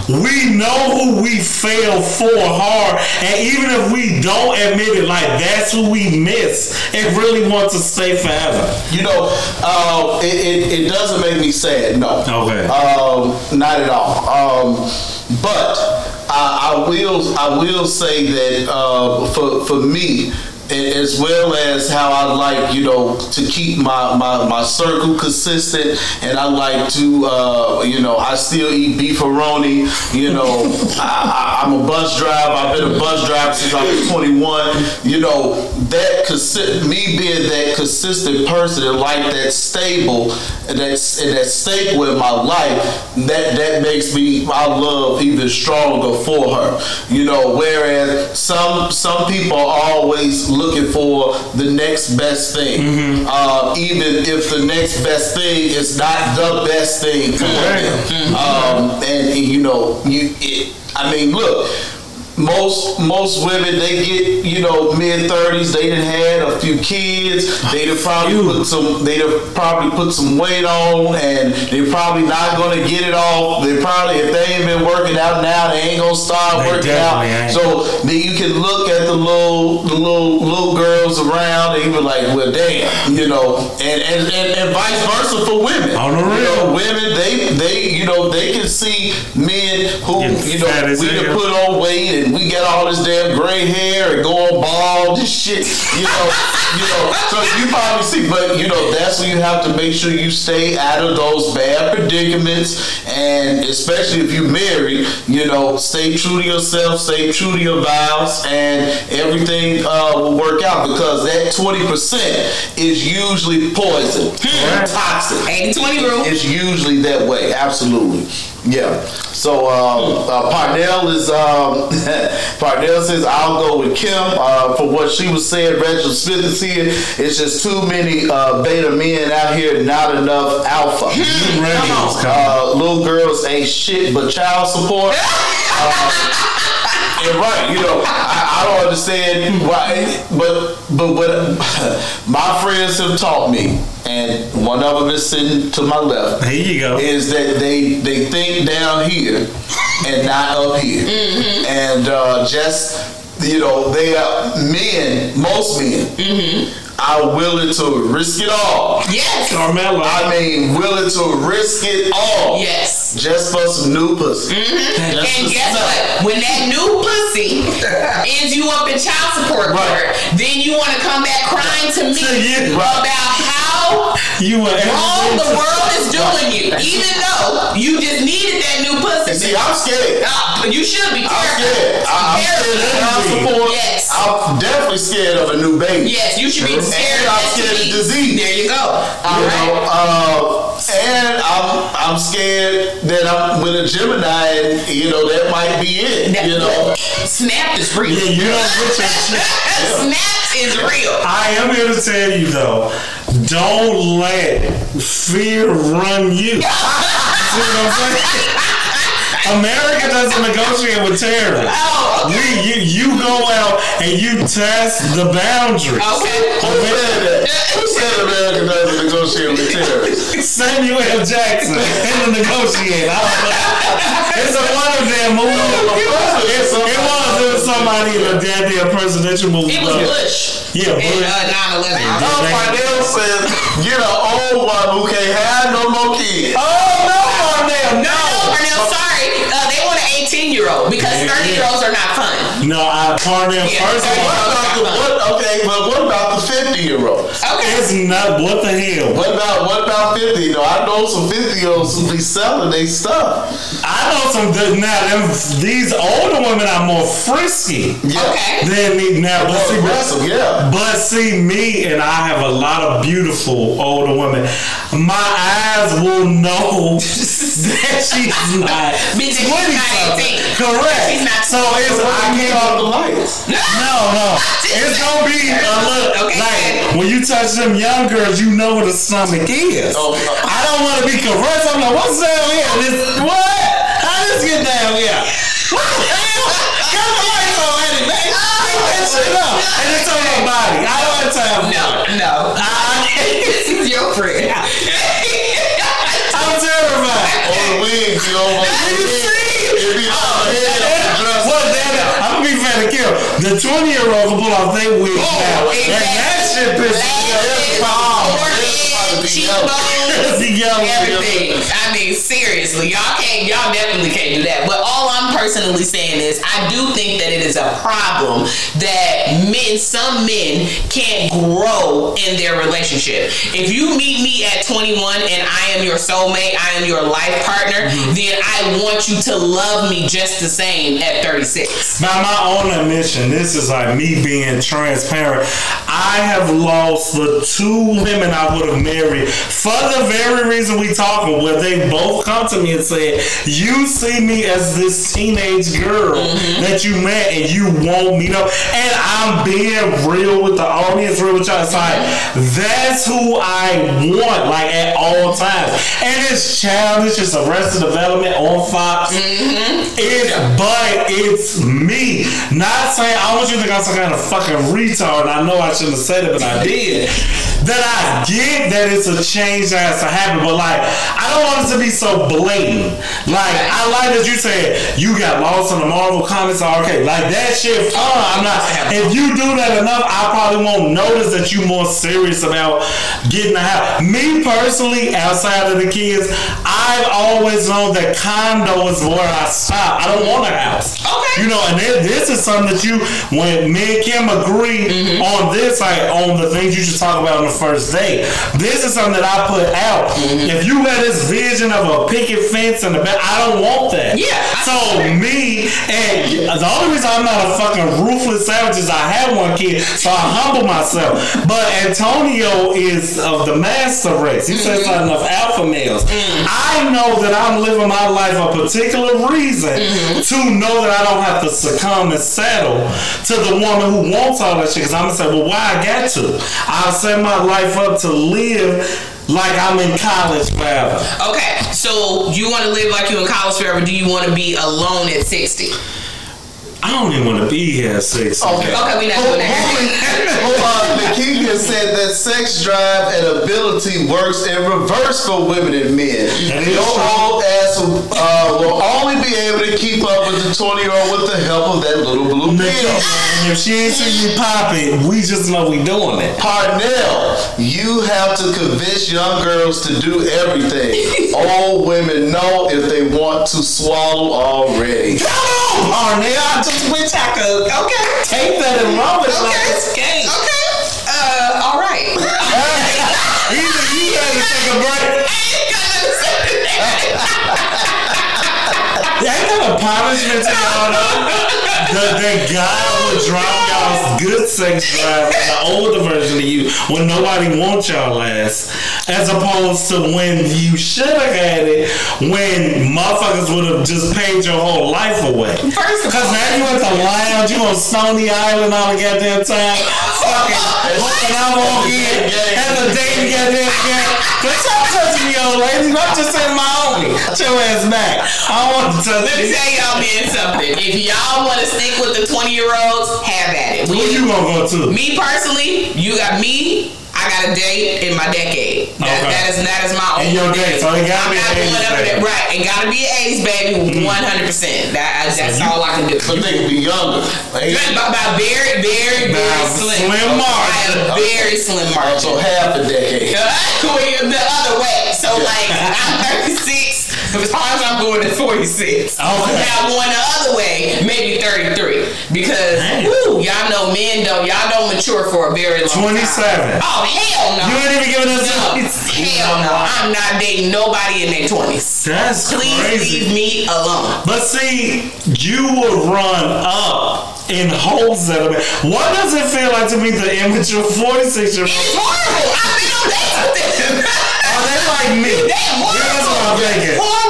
We know who we fell for hard, and even if we don't admit it, like that's who we miss and really want to stay forever. You know, uh, it, it, it doesn't make me sad. No. Okay. Um, not at all. Um, but I, I will I will say that uh, for for me. As well as how I like, you know, to keep my, my, my circle consistent, and I like to, uh, you know, I still eat beefaroni. You know, I, I'm a bus driver. I've been a bus driver since I was 21. You know, that consi- me being that consistent person and like that stable and that's and that staple in my life, that that makes me my love even stronger for her. You know, whereas some some people are always looking for the next best thing, uh, even if the next best thing is not the best thing for them. Um, and, and, you know, you it, I mean, look most most women they get you know mid thirties they done had a few kids. They done probably put some they done probably put some weight on and they're probably not gonna get it off they probably if they ain't been working out now they ain't gonna start They working out. ain't. so then you can look at the little the little little girls around and you be like well damn you know and and, and, and vice versa for women. On the You real. know, women they they you know they can see men who you know we done put on weight and we get all this damn gray hair and going bald and shit. You know, you know. So you probably see, but you know that's where you have to make sure you stay out of those bad predicaments, and especially if you married, you know, stay true to yourself, stay true to your vows, and everything uh, will work out because that twenty percent is usually poison, or toxic. 80-20 rule. It's usually that way. Absolutely. Yeah. So um, uh, Parnell is um, Parnell says I'll go with Kim uh, for what she was saying. Reginald Smith is here. It's just too many uh, beta men out here, not enough alpha. Uh, little girls ain't shit but child support. And right, you know, I, I don't understand why, but but but my friends have taught me, and one of them is sitting to my left Here you go. is that they they think down here and not up here, mm-hmm. and uh, just you know they are men, most men mm-hmm. are willing to risk it all. Yes. Carmelo. I mean, willing to risk it all. Yes. Just for some new pussy. Mm-hmm. Just And guess some- what? When that new pussy ends you up in child support Right. court, then you want to come back crying to me To you. about how You were wrong the world is doing you, even though you just needed that new pussy. See, I'm scared. Uh, but you should be I'm careful. scared. I, I'm scared of child support. Yes. I'm definitely scared of a new baby. Yes, you should be And scared I'm scared of disease. There you go. All You right. know, uh, and I'm I'm scared that I'm with a Gemini, and you know that might be it. You know, Snap is real. Yeah, you don't get your shit. Snap is real. I am here to tell you though, don't let fear run you. See what I'm saying? America doesn't negotiate with terrorists. Oh, We, you, you go out and you test the boundaries. okay. who said that? Who said America doesn't negotiate with terrorists? Samuel L. Jackson in the negotiator. I don't know. It's a one of them movie. It's, it was. It was somebody in a damn near presidential movie. It was Bush. Yeah, in but- uh, 9/11. Oh, Parnell says, get an old one who can't have no more kids. Oh no, Parnell, No, Parnell, sorry. Uh, they an 18 year old because 30 yeah. year olds are not fun. No, I Parnell. Yeah, First of What all, what, okay, but what about the 50 year olds? Okay. it's not. What the hell? What about what about 50? No, I know some 50 year olds who be selling their stuff. I know some. Now, them, these older women are more frisky Yeah. Okay. than me. Now, but More see, aggressive, yeah. But see, me and I have a lot of beautiful older women. My eyes will know that she's not Bitch, she's 20 not something. 18. Correct. She's not- So it's What I can't. call the lights? No, no. It's gonna be a uh, look. Okay. Like when you touch them young girls, you know what a stomach is. Oh, uh, I don't want to be correct. I'm like, what's down here? This, what? How this get down here? What the hell? Cut the lights on, Eddie, man. Pick that shit up. And it's on your body. I don't have time for No, no. I, this is your friend. I'm terrified. On the wings, you know what I'm You see? It be on the head of the dress. Well, damn it. I'm gonna be fair to kill. The 20 year old can pull off their wig oh, now. And that shit pisses me off. cheekbones, everything. I mean, y'all can't, y'all definitely can't do that. But all I'm personally saying is, I do think that it is a problem that men, some men, can't grow in their relationship. If you meet me at 21 and I am your soulmate, I am your life partner, mm-hmm. then I want you to love me just the same at 36. Now, my own admission, this is like me being transparent. I have lost the two women I would have married for the very reason we talking, where they both come to me and said, "You see me as this teenage girl mm-hmm. that you met, and you want me to." And I'm being real with the audience, real with y'all. It's like that's who I want, like at all times. And it's childish. It's Arrested Development on Fox. Mm-hmm. It, but it's me. Not saying I want you to think I'm some kind of fucking retard. And I know I shouldn't have said it, but I did. That I get that it's a change that has to happen, but like I don't want it to be so blatant. Like I like that you said you got lost in the Marvel comics. Okay, like that shit fun. I'm not. If you do that enough, I probably won't notice that you more serious about getting a house. Me personally, outside of the kids, I've always known that condo is where I stop. I don't want a house. Okay. You know, and then this is something that you, when me and Kim agree Mm-hmm. on this, like on the things you should talk about on the first date. This is something that I put out. Mm-hmm. If you had this vision of a picket fence in the I don't want that. Yeah, I- So me and uh, the only reason I'm not a fucking ruthless savage is I have one kid, so I humble myself. But Antonio is of the master race. He says not enough alpha males. Mm. I know that I'm living my life a particular reason mm-hmm. to know that I don't have to succumb and settle to the woman who wants all that shit. Because I'm gonna say, well, why I got to? I'll set my life up to live like I'm in college forever. Okay, so you want to live like you're in college forever? Do you want to be alone at 60? I don't even want to be here at six. Okay. Okay, we not doing that. hold on. Nikita said that sex drive and ability works in reverse for women and men. That is Your true. old ass will, uh, will only be able to keep up with the 20 year old with the help of that little blue pill. If she ain't seen you pop it, we just know we doing it. Parnell, you have to convince young girls to do everything. Old women know if they want to swallow already. Come on, Arnell. I just wish I could okay, take that and run with it like Okay. it's game. Okay. Uh, all right. Either you to take a break. Ain't that a punishment to y'all though? That God would drop y'all's good sex drive, the older version of you, when nobody wants y'all ass, as opposed to when you should have had it, when motherfuckers would have just paid your whole life away. First Cause now you at the lounge, you on Stony Island all the goddamn time, fucking hooking up on having a date goddamn again. But stop touching me, old lady. I'm just saying my. Get your ass back. I want to touch Let me tell y'all men something. If y'all want to stick with the 20 year olds, have at it. Who you gonna go to? Me personally, you got me. I I got a date in my decade. That, Okay. that is that is my own. In own your date, so it gotta I'm be not an going 80s up in baby. it. Right, it gotta be an 80s baby, mm. one hundred percent. That that's you- all I can do. But they could be younger. Like, About, about very, very, very slim. slim I margin. have very slim margin. so half a decade. Well, the other way. So like I'm 36. As far as I'm going is 46. Okay. Now going the other way, maybe 33. Because woo, y'all know men don't y'all don't mature for a very long 27. time. Oh hell no. You ain't even giving us no, hell no. I'm not dating nobody in their 20s. That's Please crazy. leave me alone. But see, you would run up in hopes that what does it feel like to meet the immature 46 year old? It's horrible. I've been on dates with them. Are they like me? That's what I'm thinking. Horrible.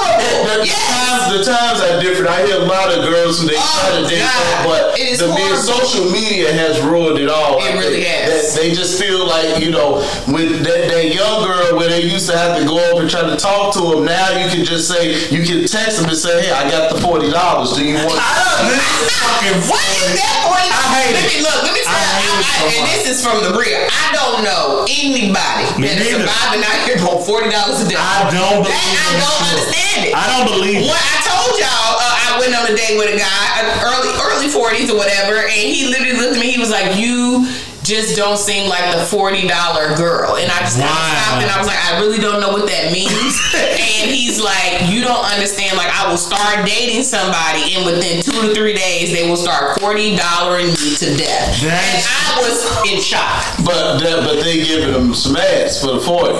The, Yes. times, the times are different. I hear a lot of girls who they Oh, try to date, God. but It is the mere social media has ruined it all. It I really think. has. That they just feel like you know, with that, that young girl where they used to have to go up and try to talk to them. Now you can just say you can text them and say, "Hey, I got the forty dollars. Do you want?" I don't, this is fucking What is that for? I hate let it. me look. Let me tell you. hate it I, so and this is from the real. I don't know anybody Me that is neither. surviving out here for forty dollars a day. I don't That, I don't true. understand it. I don't When I told y'all, uh, I went on a date with a guy, uh, early early forties or whatever, and he literally looked at me. He was like, "You." Just don't seem like the forty dollar girl, and I just kinda Wow. stopped and I was like, I really don't know what that means. and he's like, you don't understand. Like, I will start dating somebody, and within two to three days, they will start forty dollaring me to death. and I was in shock. But that, but they giving them some ass for the forty.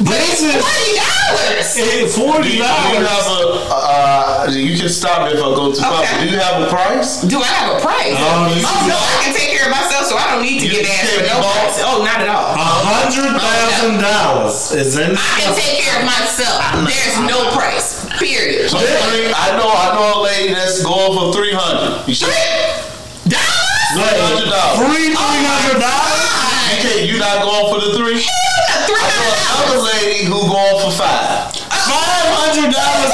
This is Forty dollars. forty you, do you dollars. have a? Uh, you can stop if I go too far. Okay. but Do you have a price? Do I have a price? Oh, no, I can take care of myself, so I don't need to You get ass for no bought? price. Oh, not at all. A hundred thousand dollars is in. I can take care of myself. There's no price. Period. So three, I know, I know a lady that's going for three hundred. Three dollars? $300. Three three hundred dollars. Oh, you can't. You not going for the three? Three I know hundred another lady who going for five. Hundred dollars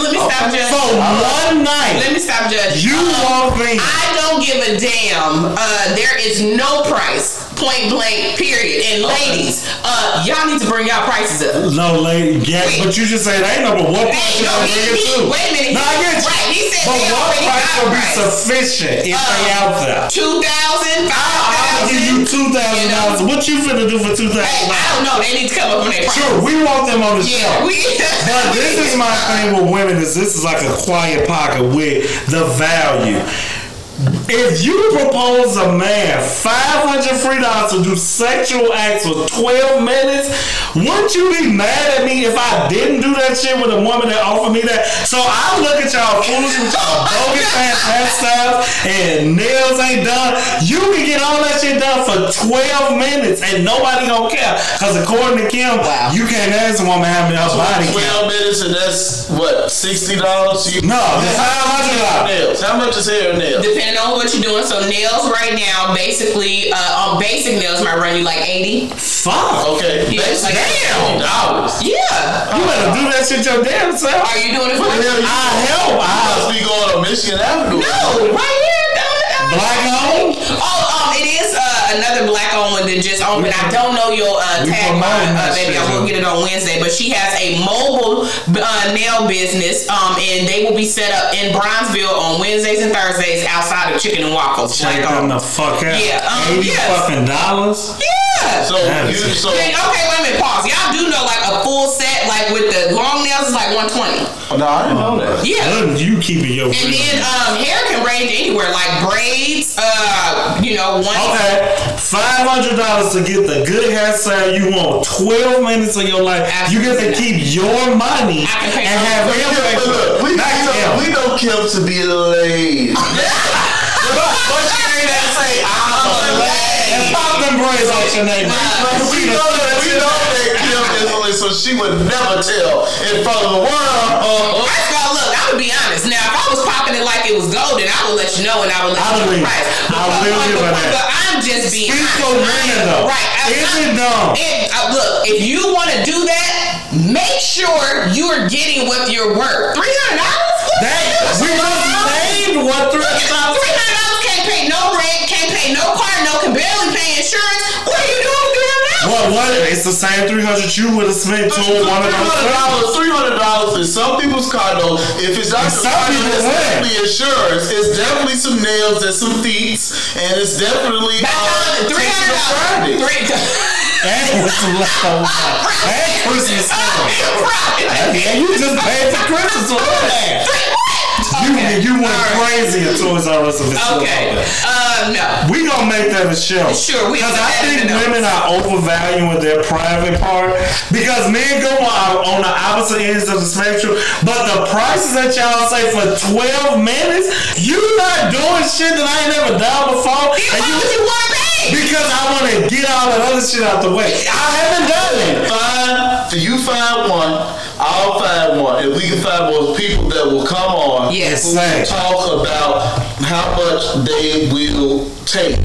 Let me stop for judging. one night. Let me stop judging. You want me? I don't give a damn. Uh, there is no price. Point blank. Period. And ladies, uh, y'all need to bring y'all prices up. No, lady, yeah, Wait. but you just said ain't what Hey, price you no, gonna he- bring it to? wait a minute, No, I get you. right, he said but they what price will be sufficient if they Uh, out there? Two thousand, five I'll give you two thousand dollars. What you finna do for two thousand? Hey, I don't know. They need to come up on their price. Sure, we want them on the Yeah, show. we. But this is my thing with women is this is like a quiet pocket with the value. If you propose a man five hundred free dollars to do sexual acts for twelve minutes, wouldn't you be mad at me if I didn't do that shit with a woman that offered me that? So I look at y'all foolish with y'all bogus ass hairstyles and nails ain't done. You can get all that shit done for twelve minutes and nobody gonna care. Cause according to Kim, Wow. you can't ask a woman how many her body count. Twelve minutes and that's what sixty dollars. No, it's five hundred dollars. How much is hair and nails? Depending on what you're doing. So nails right now, basically, uh, on basic nails might run you like eighty. Fuck. Okay, Yeah, that's like- damn dollars. Yeah. You better do that shit your damn self. Are you doing it for What the hell? I help. You I must be going on Michigan Avenue. No, right here. Down the- black owned. Oh, um, it is uh, another black owned one that just opened. I don't know your uh, we tagline, uh, that baby. I shit, will though. get it on Wednesday. But she has a mobile uh, nail business, um, and they will be set up in Bronzeville on Wednesdays and Thursdays outside of Chicken and Waffles. Take Like, them um, the fuck out. Yeah, um, Eighty yes. fucking dollars. yeah. So That you so okay, wait a minute. Pause. Y'all do know like a full set, like with the long nails, is like one twenty. no, I didn't know that. Yeah. Good, you keeping your. And then um, hair can range anywhere, like braids. Uh, you know, one. Okay, five hundred dollars to get the good hairstyle you want. Twelve minutes of your life, you get to keep your money I can pay and have it. him Kim, pay but for look, it. we, we, Not know, him. we know Kim to be a lady. But she ain't that say I'm a lady. And pop them braids out your name. we know that we know that Kim is a lady, so she would never tell in front of the world. Uh, First of all, look, I'm gonna be honest. Now, if I was popping it like it was golden, I would let you know and I would let I you know the believe- price. I But, will but, give her that. but I'm just being Speak honest. though. Right. I- Is I- it dumb? It, uh, look, if you want to do that, make sure you are getting what you're worth. Three hundred dollars. That we just named what three Three hundred dollars. hundred dollars can't pay no rent, can't pay no car, no can barely pay insurance. What are you doing with three hundred? What? What? It's the same three hundred you would have spent to one of Three hundred those. dollars, three hundred dollars in some people's car though. If it's not some car, it's wear. definitely insurance. It's definitely some nails and some feet, and it's definitely Back uh, on three Tasty hundred Friday. dollars. And with some leftover. And Christmas time. Yeah, you just paid for Christmas for that. You, you went crazy at Toys R Us if it's still Okay. Uh, no. We gonna make that a show. Sure, we Because I think women are overvaluing their private part. Because men go on, on the opposite ends of the spectrum. But the prices that y'all say for 12 minutes, you not doing shit that I ain't never done before. You And you- you want. Because I want to get all that other shit out the way. I haven't done it. Find you find one, I'll find one. If we can find more people that will come on, Yes. who will talk about how much they will take,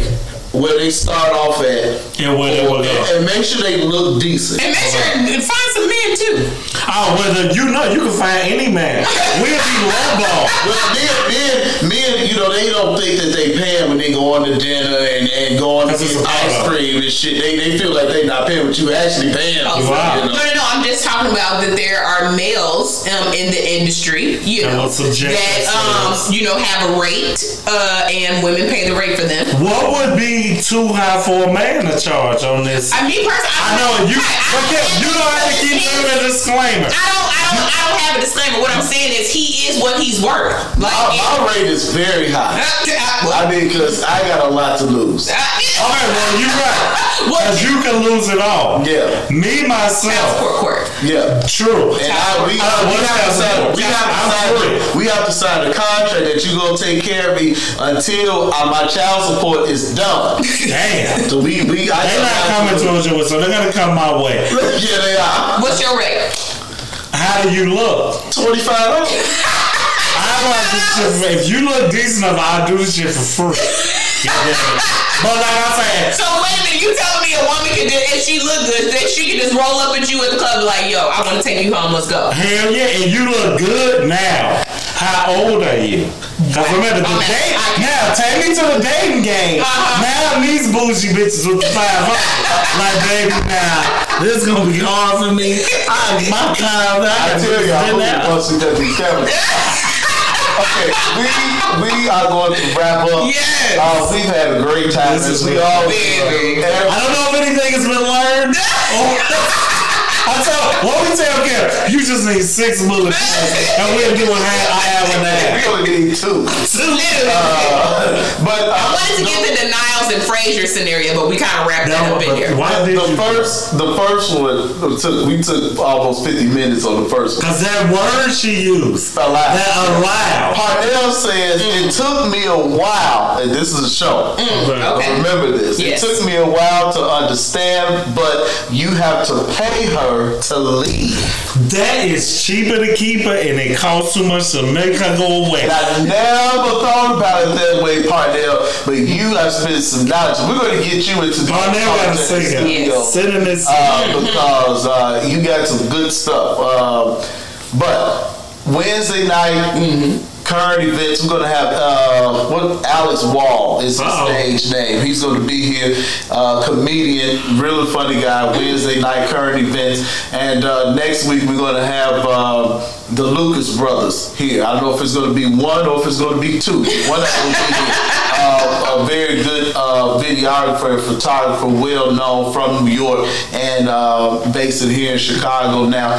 where they start off at, And where they will go. and make sure they look decent. And make sure and find some men too. Oh, whether you know, you can find any man. We'll be lowball. Well, men, men, men, you know, they don't think that they paying when they go on to dinner and, and go on to get ice photo. cream and shit. They, they feel like they not paying what you actually paying. Oh, Wow. you No, know. no, no. I'm just talking about that there are males um, in the industry, you know, that um, you know have a rate, uh, and women pay the rate for them. What would be too high for a man to charge on this? I mean, personally, I know you, but yeah, you don't have to keep giving a disclaimer. I don't, I don't, I don't have a disclaimer. What I'm saying is, he is what he's worth. Like, My, my rate is very high. I mean, because I got a lot to lose. Uh, All right, well, you're right. Because you can lose it all. Yeah. Me, myself, court, court. Yeah. true. And I, we, Uh, we, what have to else? sign, we, have to I'm sign, free. we have to sign a contract that you're gonna take care of me until uh, my child support is done. Damn. So we, we, I They're not coming towards you, so they're gonna come my way. Yeah, they are. What's your rate? How do you look? Twenty five dollars. I want this shit for, if you look decent enough, I'll do this shit for free. Goddamn it. but like I said, So wait a minute, you telling me a woman can do if she look good, that she can just roll up at you at the club and be like, yo, I want to take you home, let's go. hell yeah, and you look good now. How old are you? Cause remember the date. I- Now take me to the dating game. Uh-huh. Now these bougie bitches with the five hundred. like baby, now this is gonna be hard for me. I my time. I tell you, I hope it once we got these cameras. Okay, we we are going to wrap up. Yes. Uh, we've had a great time. This is we really- always Very, do. very And- I don't know if anything has been learned. I tell what we tell Kim, you just need six bullet points, and we're doing half, I have an We half. only need two. Literally. But uh, I wanted to get the denials and Frasier scenario, but we kind of wrapped that up in here. Why did the you? first, the first one took. We took almost fifty minutes on the first one. Cause that word she used, Allow. that allow. Parnell says it took me a while, and this is a show. Okay. Remember this. Yes. It took me a while to understand, but you have to pay her to leave. That is cheaper to keep her, and it costs too much to make her go away. And I never thought about it that way, Parnell. But you have spent some knowledge. We're going to get you into the Parnell got a content singer. studio, Sit in this. uh, because uh, you got some good stuff. Um, but Wednesday night. Current events. We're gonna have uh, what Alex Wall is his Uh-oh. stage name. He's gonna be here, uh, comedian, really funny guy. Wednesday night current events, and uh, next week we're gonna have um, the Lucas brothers here. I don't know if it's gonna be one or if it's gonna be two. One of them. Uh, a very good uh, videographer photographer, well known from New York and uh, based in here in Chicago now.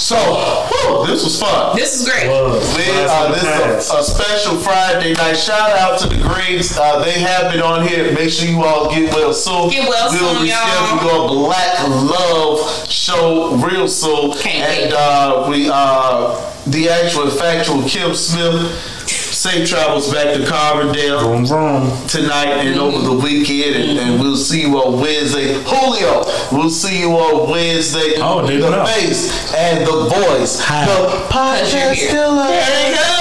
So, whew, this was fun. This is great. Was. We, uh, this is a, a special Friday night. Shout out to the Greens. Uh, they have been on here. Make sure you all get well soon. Get well we'll soon, be y'all. scheduling a Black Love show real soon. Can't and uh, we uh, the actual factual Kim Smith. Safe travels back to Carbondale Vroom, vroom. tonight and over the weekend, and, and we'll see you on Wednesday. Julio, we'll see you on Wednesday. Oh, didn't the know. face and the voice. Hi. The you're podcast here. There you go.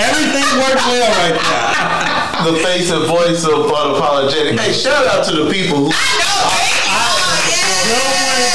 Everything worked well right now. The face and voice of unapologetic. Hey, shout out to the people who. I know, baby. Oh,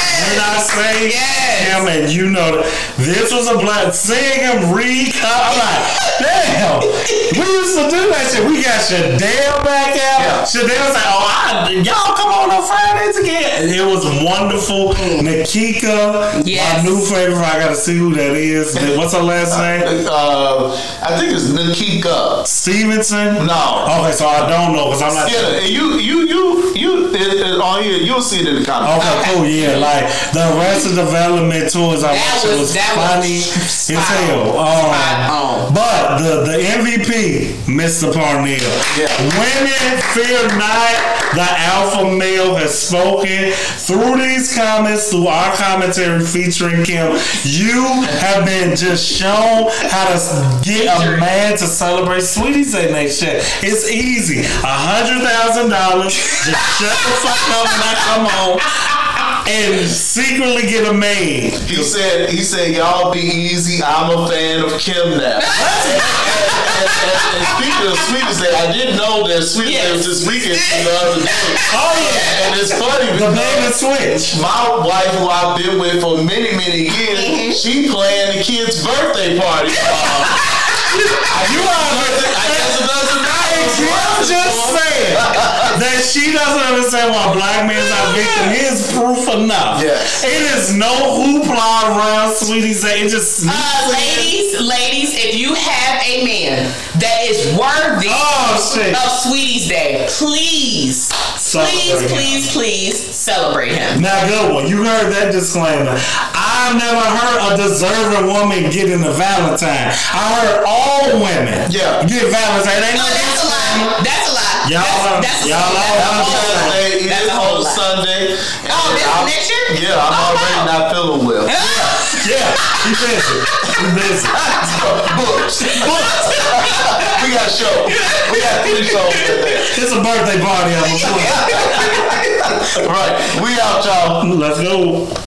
yeah. Worry I say Yes. him and you know this was a black seeing him read I'm like, damn. We used to do that shit. We got Shadell back out. Yeah. Shadell like, oh I, y'all come on on Fridays again. And it was wonderful. Nikita, Yes. my new favorite. I gotta see who that is. What's her last name? Uh, I think it's Nikita. Stevenson? No. Okay, so I don't know because I'm not Yeah, and you, you, you, you, it, it, on here, you'll see it in the comments. Okay, Okay. cool. Yeah, like the Arrested Development tours I That watched it was- was that was funny spot as hell. on. Um, But the the MVP, Mr. Parnell. Yeah. Women fear not. The alpha male has spoken through these comments, through our commentary featuring Kim. You have been just shown how to get a man to celebrate Sweetest Day next shit. It's easy. A hundred thousand dollars. Just shut the fuck up and not come on and secretly get a maid. He said, he said, y'all be easy. I'm a fan of Kim now. and, and, and, and speaking of Sweetest Day, I didn't know that Sweetest Day was this weekend the other day. Oh yeah, And it's funny the because maid and switch. my wife, who I've been with for many, many years, she planned the kid's birthday party. Uh, You are. I guess it doesn't matter. I'm just saying that she doesn't understand why black men are victim is proof enough. Yes. It is no hoopla around Sweetest Day. It just Uh, ladies, ladies, if you have a man that is worthy Oh, of Sweetest Day, please, Celebrate please, him. please, please celebrate him. Now, good one. You heard that disclaimer. I've never heard a deserving woman getting a Valentine. I heard all women Yeah. get Valentine. Ain't No, no that's a lie. That's a lie. Y'all that's, that's a y'all lie. are- That's a whole Valentine's lie. Day is That's a whole. Sunday. Oh, this I'm- next year? Yeah, I'm Oh, already wow. not feeling well. Yeah, she busy. She busy. Books. Books. we got a show. We got three shows today. It's a birthday party. I'm Right. We out, y'all. Let's go.